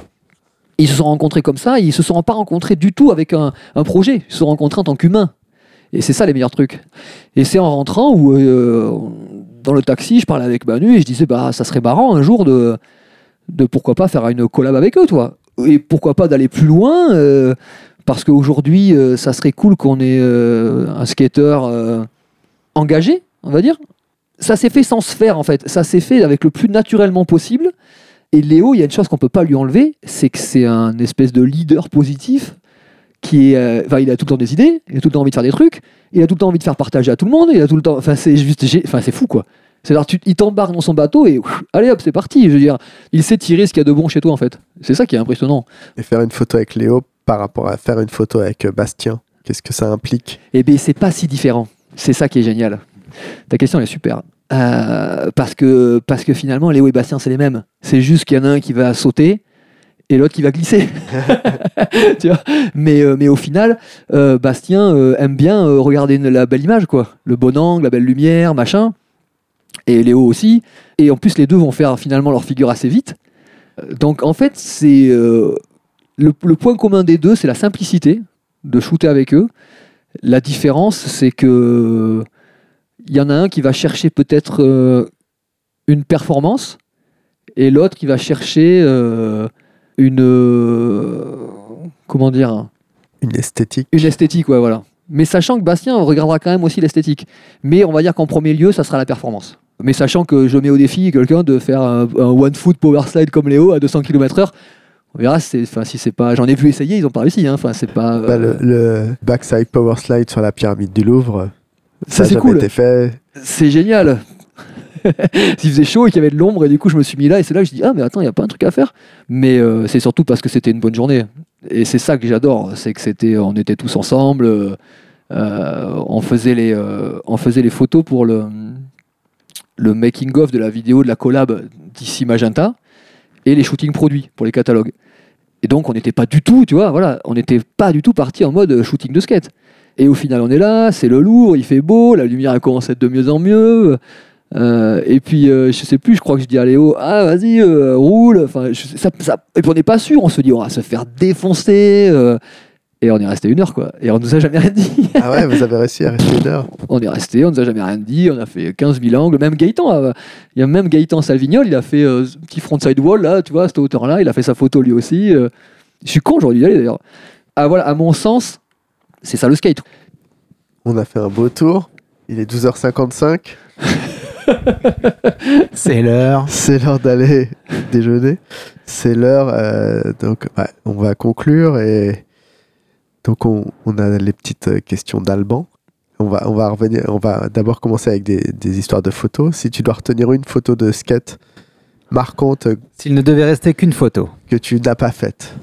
Ils se sont rencontrés comme ça, et ils se sont pas rencontrés du tout avec un, un projet. Ils se sont rencontrés en tant qu'humains. Et c'est ça les meilleurs trucs. Et c'est en rentrant où, euh, dans le taxi, je parlais avec Manu et je disais, bah, ça serait marrant un jour de, de pourquoi pas faire une collab avec eux, toi. Et pourquoi pas d'aller plus loin, euh, parce qu'aujourd'hui, euh, ça serait cool qu'on ait euh, un skater euh, engagé, on va dire. Ça s'est fait sans se faire, en fait. Ça s'est fait avec le plus naturellement possible. Et Léo, il y a une chose qu'on peut pas lui enlever, c'est que c'est un espèce de leader positif qui est, euh, enfin, il a tout le temps des idées, il a tout le temps envie de faire des trucs, il a tout le temps envie de faire partager à tout le monde, il a tout le temps, enfin, c'est juste, enfin, c'est fou quoi. C'est-à-dire, tu- il t'embarque dans son bateau et ouf, allez hop, c'est parti. Je veux dire, il sait tirer ce qu'il y a de bon chez toi, en fait. C'est ça qui est impressionnant. Et faire une photo avec Léo par rapport à faire une photo avec Bastien, qu'est-ce que ça implique? Eh bien, c'est pas si différent. C'est ça qui est génial. Ta question, elle est super. Euh, parce, que, parce que finalement, Léo et Bastien, c'est les mêmes. C'est juste qu'il y en a un qui va sauter et l'autre qui va glisser. Tu vois? Mais, euh, mais au final, euh, Bastien aime bien regarder une- la belle image, quoi. Le bon angle, la belle lumière, machin. Et Léo aussi. Et en plus, les deux vont faire finalement leur figure assez vite. Donc en fait, c'est le, le point commun des deux, c'est la simplicité de shooter avec eux. La différence, c'est que il y en a un qui va chercher peut-être euh, une performance et l'autre qui va chercher euh, une euh, comment dire Une esthétique une esthétique, ouais, voilà. Mais sachant que Bastien regardera quand même aussi l'esthétique. Mais on va dire qu'en premier lieu, ça sera la performance. Mais sachant que je mets au défi quelqu'un de faire un, un one foot power slide comme Léo à 200 km/h, on verra. si c'est- Enfin, si c'est pas, j'en ai vu essayer, ils ont pas réussi. hein. C'est pas. Bah, le, le backside power slide sur la pyramide du Louvre, Ça, c'est cool. été fait. C'est génial. S'il faisait chaud et qu'il y avait de l'ombre, et du coup, je me suis mis là, et c'est là que je dis Ah, mais attends, il n'y a pas un truc à faire. Mais euh, c'est surtout parce que c'était une bonne journée. Et c'est ça que j'adore c'est que c'était, on était tous ensemble, euh, on, faisait les, euh, on faisait les photos pour le, le making-of de la vidéo de la collab d'ici Magenta et les shootings produits pour les catalogues. Et donc, on n'était pas du tout, tu vois, voilà, on n'était pas du tout parti en mode shooting de skate. Et au final, on est là, c'est le lourd, il fait beau, la lumière elle commence à être de mieux en mieux. Euh, et puis, euh, je sais plus, je crois que je dis à Léo, ah vas-y, euh, roule. Enfin, je- ça, ça- et puis on n'est pas sûr, on se dit, on va se faire défoncer. euh, et on est resté une heure, quoi. Et on nous a jamais rien dit. Ah ouais, vous avez réussi à rester une heure. on est resté, on nous a jamais rien dit, on a fait 15 000 angles. Même Gaëtan, il y a même Gaëtan Salvignol, il a fait ce petit frontside wall, là, tu vois, à cette hauteur-là, il a fait sa photo lui aussi. je suis con, j'aurais dû y aller d'ailleurs. Ah voilà, à mon sens, c'est ça le skate. On a fait un beau tour. Il est 12h55. C'est l'heure. C'est l'heure d'aller déjeuner. C'est l'heure. euh, donc, ouais, on va conclure. Et donc, on, on a les petites euh, questions d'Alban. On va, on va revenir. On va d'abord commencer avec des, des histoires de photos. Si tu dois retenir une photo de skate marquante euh, S'il ne devait rester qu'une photo. que tu n'as pas faite.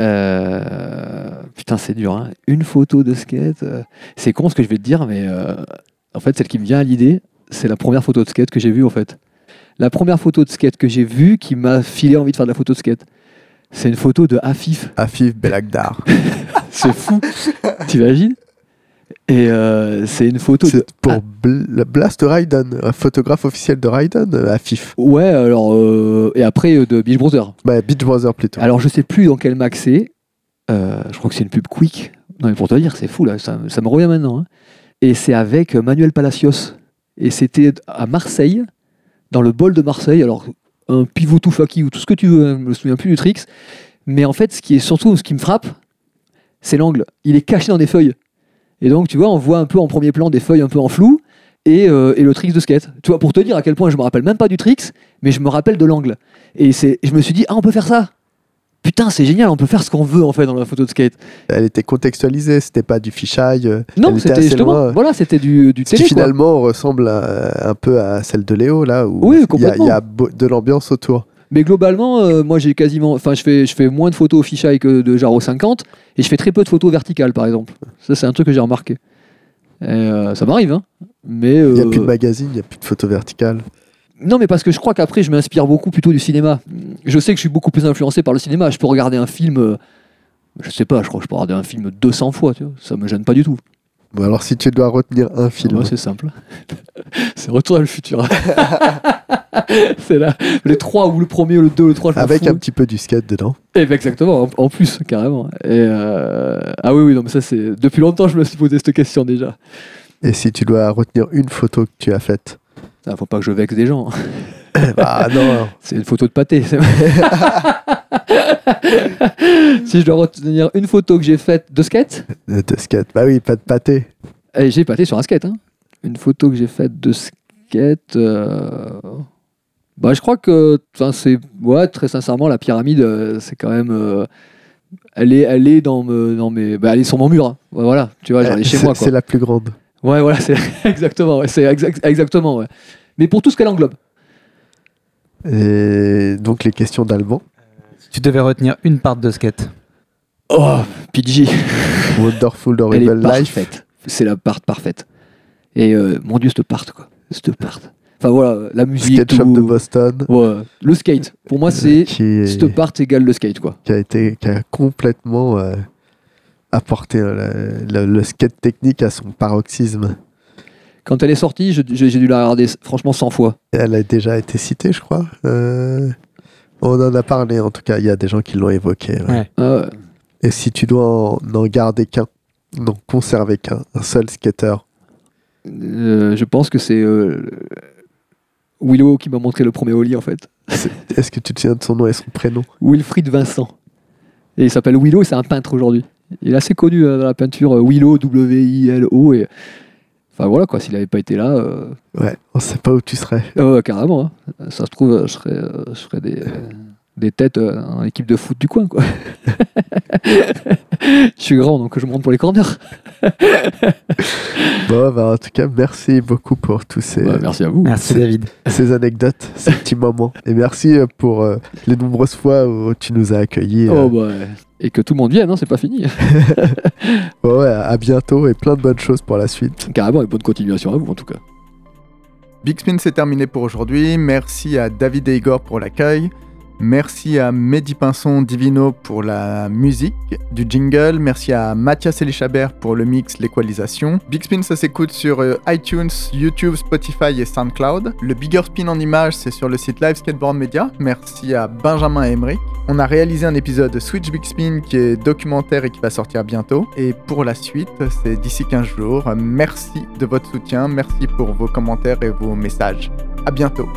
Euh, Putain, c'est dur. hein. Une photo de skate. euh, C'est con ce que je vais te dire, mais euh, en fait, celle qui me vient à l'idée, c'est la première photo de skate que j'ai vue en fait. La première photo de skate que j'ai vue qui m'a filé envie de faire de la photo de skate. C'est une photo de Afif. Afif Belagdar. C'est fou. T'imagines? Et euh, c'est une photo de. C'est pour Bl- Blast Raiden, un photographe officiel de Raiden, euh, Afif. Ouais, alors. euh, Et après de Beach Brother. Bah, Beach Brother plutôt. Alors je sais plus dans quel Mac c'est. Euh, je crois que c'est une pub Quick. Non mais pour te dire, c'est fou là, ça, ça me revient maintenant. hein. Et c'est avec Manuel Palacios. Et c'était à Marseille, dans le bol de Marseille. Alors un pivot tout faki ou tout ce que tu veux, hein, je me souviens plus du tricks. Mais en fait, ce qui est surtout ce qui me frappe, c'est l'angle. Il est caché dans des feuilles. Et donc tu vois, on voit un peu en premier plan des feuilles un peu en flou. Et, euh, et le tricks de skate. Tu vois, pour te dire à quel point je me rappelle même pas du tricks, mais je me rappelle de l'angle. Et c'est, je me suis dit, ah, on peut faire ça. Putain, c'est génial, on peut faire ce qu'on veut en fait dans la photo de skate. Elle était contextualisée, c'était pas du fisheye. euh, Non, c'était justement, loin. voilà, c'était du, du qui télé. quoi. finalement ressemble à- un peu à celle de Léo, là, où Oui, il y a- y, de l'ambiance autour. Mais globalement, euh, moi j'ai quasiment, enfin je fais, je fais moins de photos au fisheye que de Jaro 50 et je fais très peu de photos verticales par exemple. Ça c'est un truc que j'ai remarqué. Et, euh, ça m'arrive, hein. Mais Il n'y a euh, plus de magazine, il n'y a plus de photos verticales. non, mais parce que je crois qu'après je m'inspire beaucoup plutôt du cinéma. Je sais que je suis beaucoup plus influencé par le cinéma. Je peux regarder un film, je sais pas, je crois que je peux regarder un film 200 fois. Tu vois. Ça me gêne pas du tout. Bon, alors, si tu dois retenir un film, Ouais, c'est simple. c'est Retour à le futur. c'est là. Les trois ou le premier, le deux, le trois, avec fous. un petit peu du skate dedans, Eh ben, exactement, en, en plus, carrément. Et euh, Ah oui, oui, non, mais ça, c'est. Depuis longtemps, je me suis posé cette question déjà. et si tu dois retenir une photo que tu as faite, Ah, faut pas que je vexe des gens. bah non, C'est une photo de pâté. c'est- si je dois retenir une photo que j'ai faite de skate, de skate, bah oui, pas de pâté. eh, j'ai pâté sur un skate. hein. Une photo que j'ai faite de skate. Euh, Bah, je crois que, enfin, c'est, ouais, très sincèrement, la pyramide, euh, c'est quand même, euh, elle est, elle est dans, me, dans mes, bah, elle est sur mon mur. hein. Voilà, tu vois, j'en ai chez moi. C'est la plus grande. Ouais, voilà, c'est exactement, ouais, c'est exact- exactement, ouais. mais pour tout ce qu'elle englobe. Et donc les questions d'allemand. Tu devais retenir une part de skate. Oh, PG, Wonderful Horrible Life. C'est la part parfaite. Et euh, mon Dieu, cette part, quoi. Part. Enfin voilà, la musique. Skate Shop tout. de Boston. Ouais. Le skate. Pour moi, c'est qui, est- part égale le skate, quoi. qui a été qui a complètement euh, apporté euh, le, le- le skate technique à son paroxysme. Quand elle est sortie, j'ai dû la regarder franchement 100 fois. Elle a déjà été citée, je crois. Euh, on en a parlé, en tout cas. Il y a des gens qui l'ont évoqué. ouais. Ouais. Ah. Et si tu dois en, en garder qu'un, n'en conserver qu'un, un seul skater, Euh, je pense que c'est euh, Willow qui m'a montré le premier Oli en fait. est-ce que tu te souviens de son nom et son prénom? Wilfried Vincent. Et il s'appelle Willow et c'est un peintre aujourd'hui. Il est assez connu euh, dans la peinture euh, Willow, W-I-L-O. Et... Enfin voilà quoi, s'il n'avait pas été là, euh, Ouais, on sait pas où tu serais. carrément. hein. Ça se trouve, euh, je serais, euh, je serais des, euh, des têtes euh, en équipe de foot du coin quoi. je suis grand donc je me rends pour les corners. Bon, bah, en tout cas, merci beaucoup pour tous ces, Bah, merci à vous. Merci David. ces anecdotes, ces petits moments. Et merci euh, pour euh, les nombreuses fois où tu nous as accueillis. euh. Oh, bah, ouais. Et que tout le monde vienne, hein, c'est pas fini. Ouais, ouais, à bientôt et plein de bonnes choses pour la suite. Carrément, et bonne continuation à vous en tout cas. Big Spin, c'est terminé pour aujourd'hui. Merci à David et Igor pour l'accueil. Merci à Mehdi Pinson Divino pour la musique du jingle. Merci à Mathias Elichabert pour le mix, l'équalisation. Big Spin, ça s'écoute sur euh, iTunes, YouTube, Spotify et SoundCloud. Le Bigger Spin en images, c'est sur le site Live Skateboard Media. Merci à Benjamin et Emeric. On a réalisé un épisode de Switch Big Spin qui est documentaire et qui va sortir bientôt. Et pour la suite, c'est d'ici 15 jours. Merci de votre soutien, merci pour vos commentaires et vos messages. À bientôt.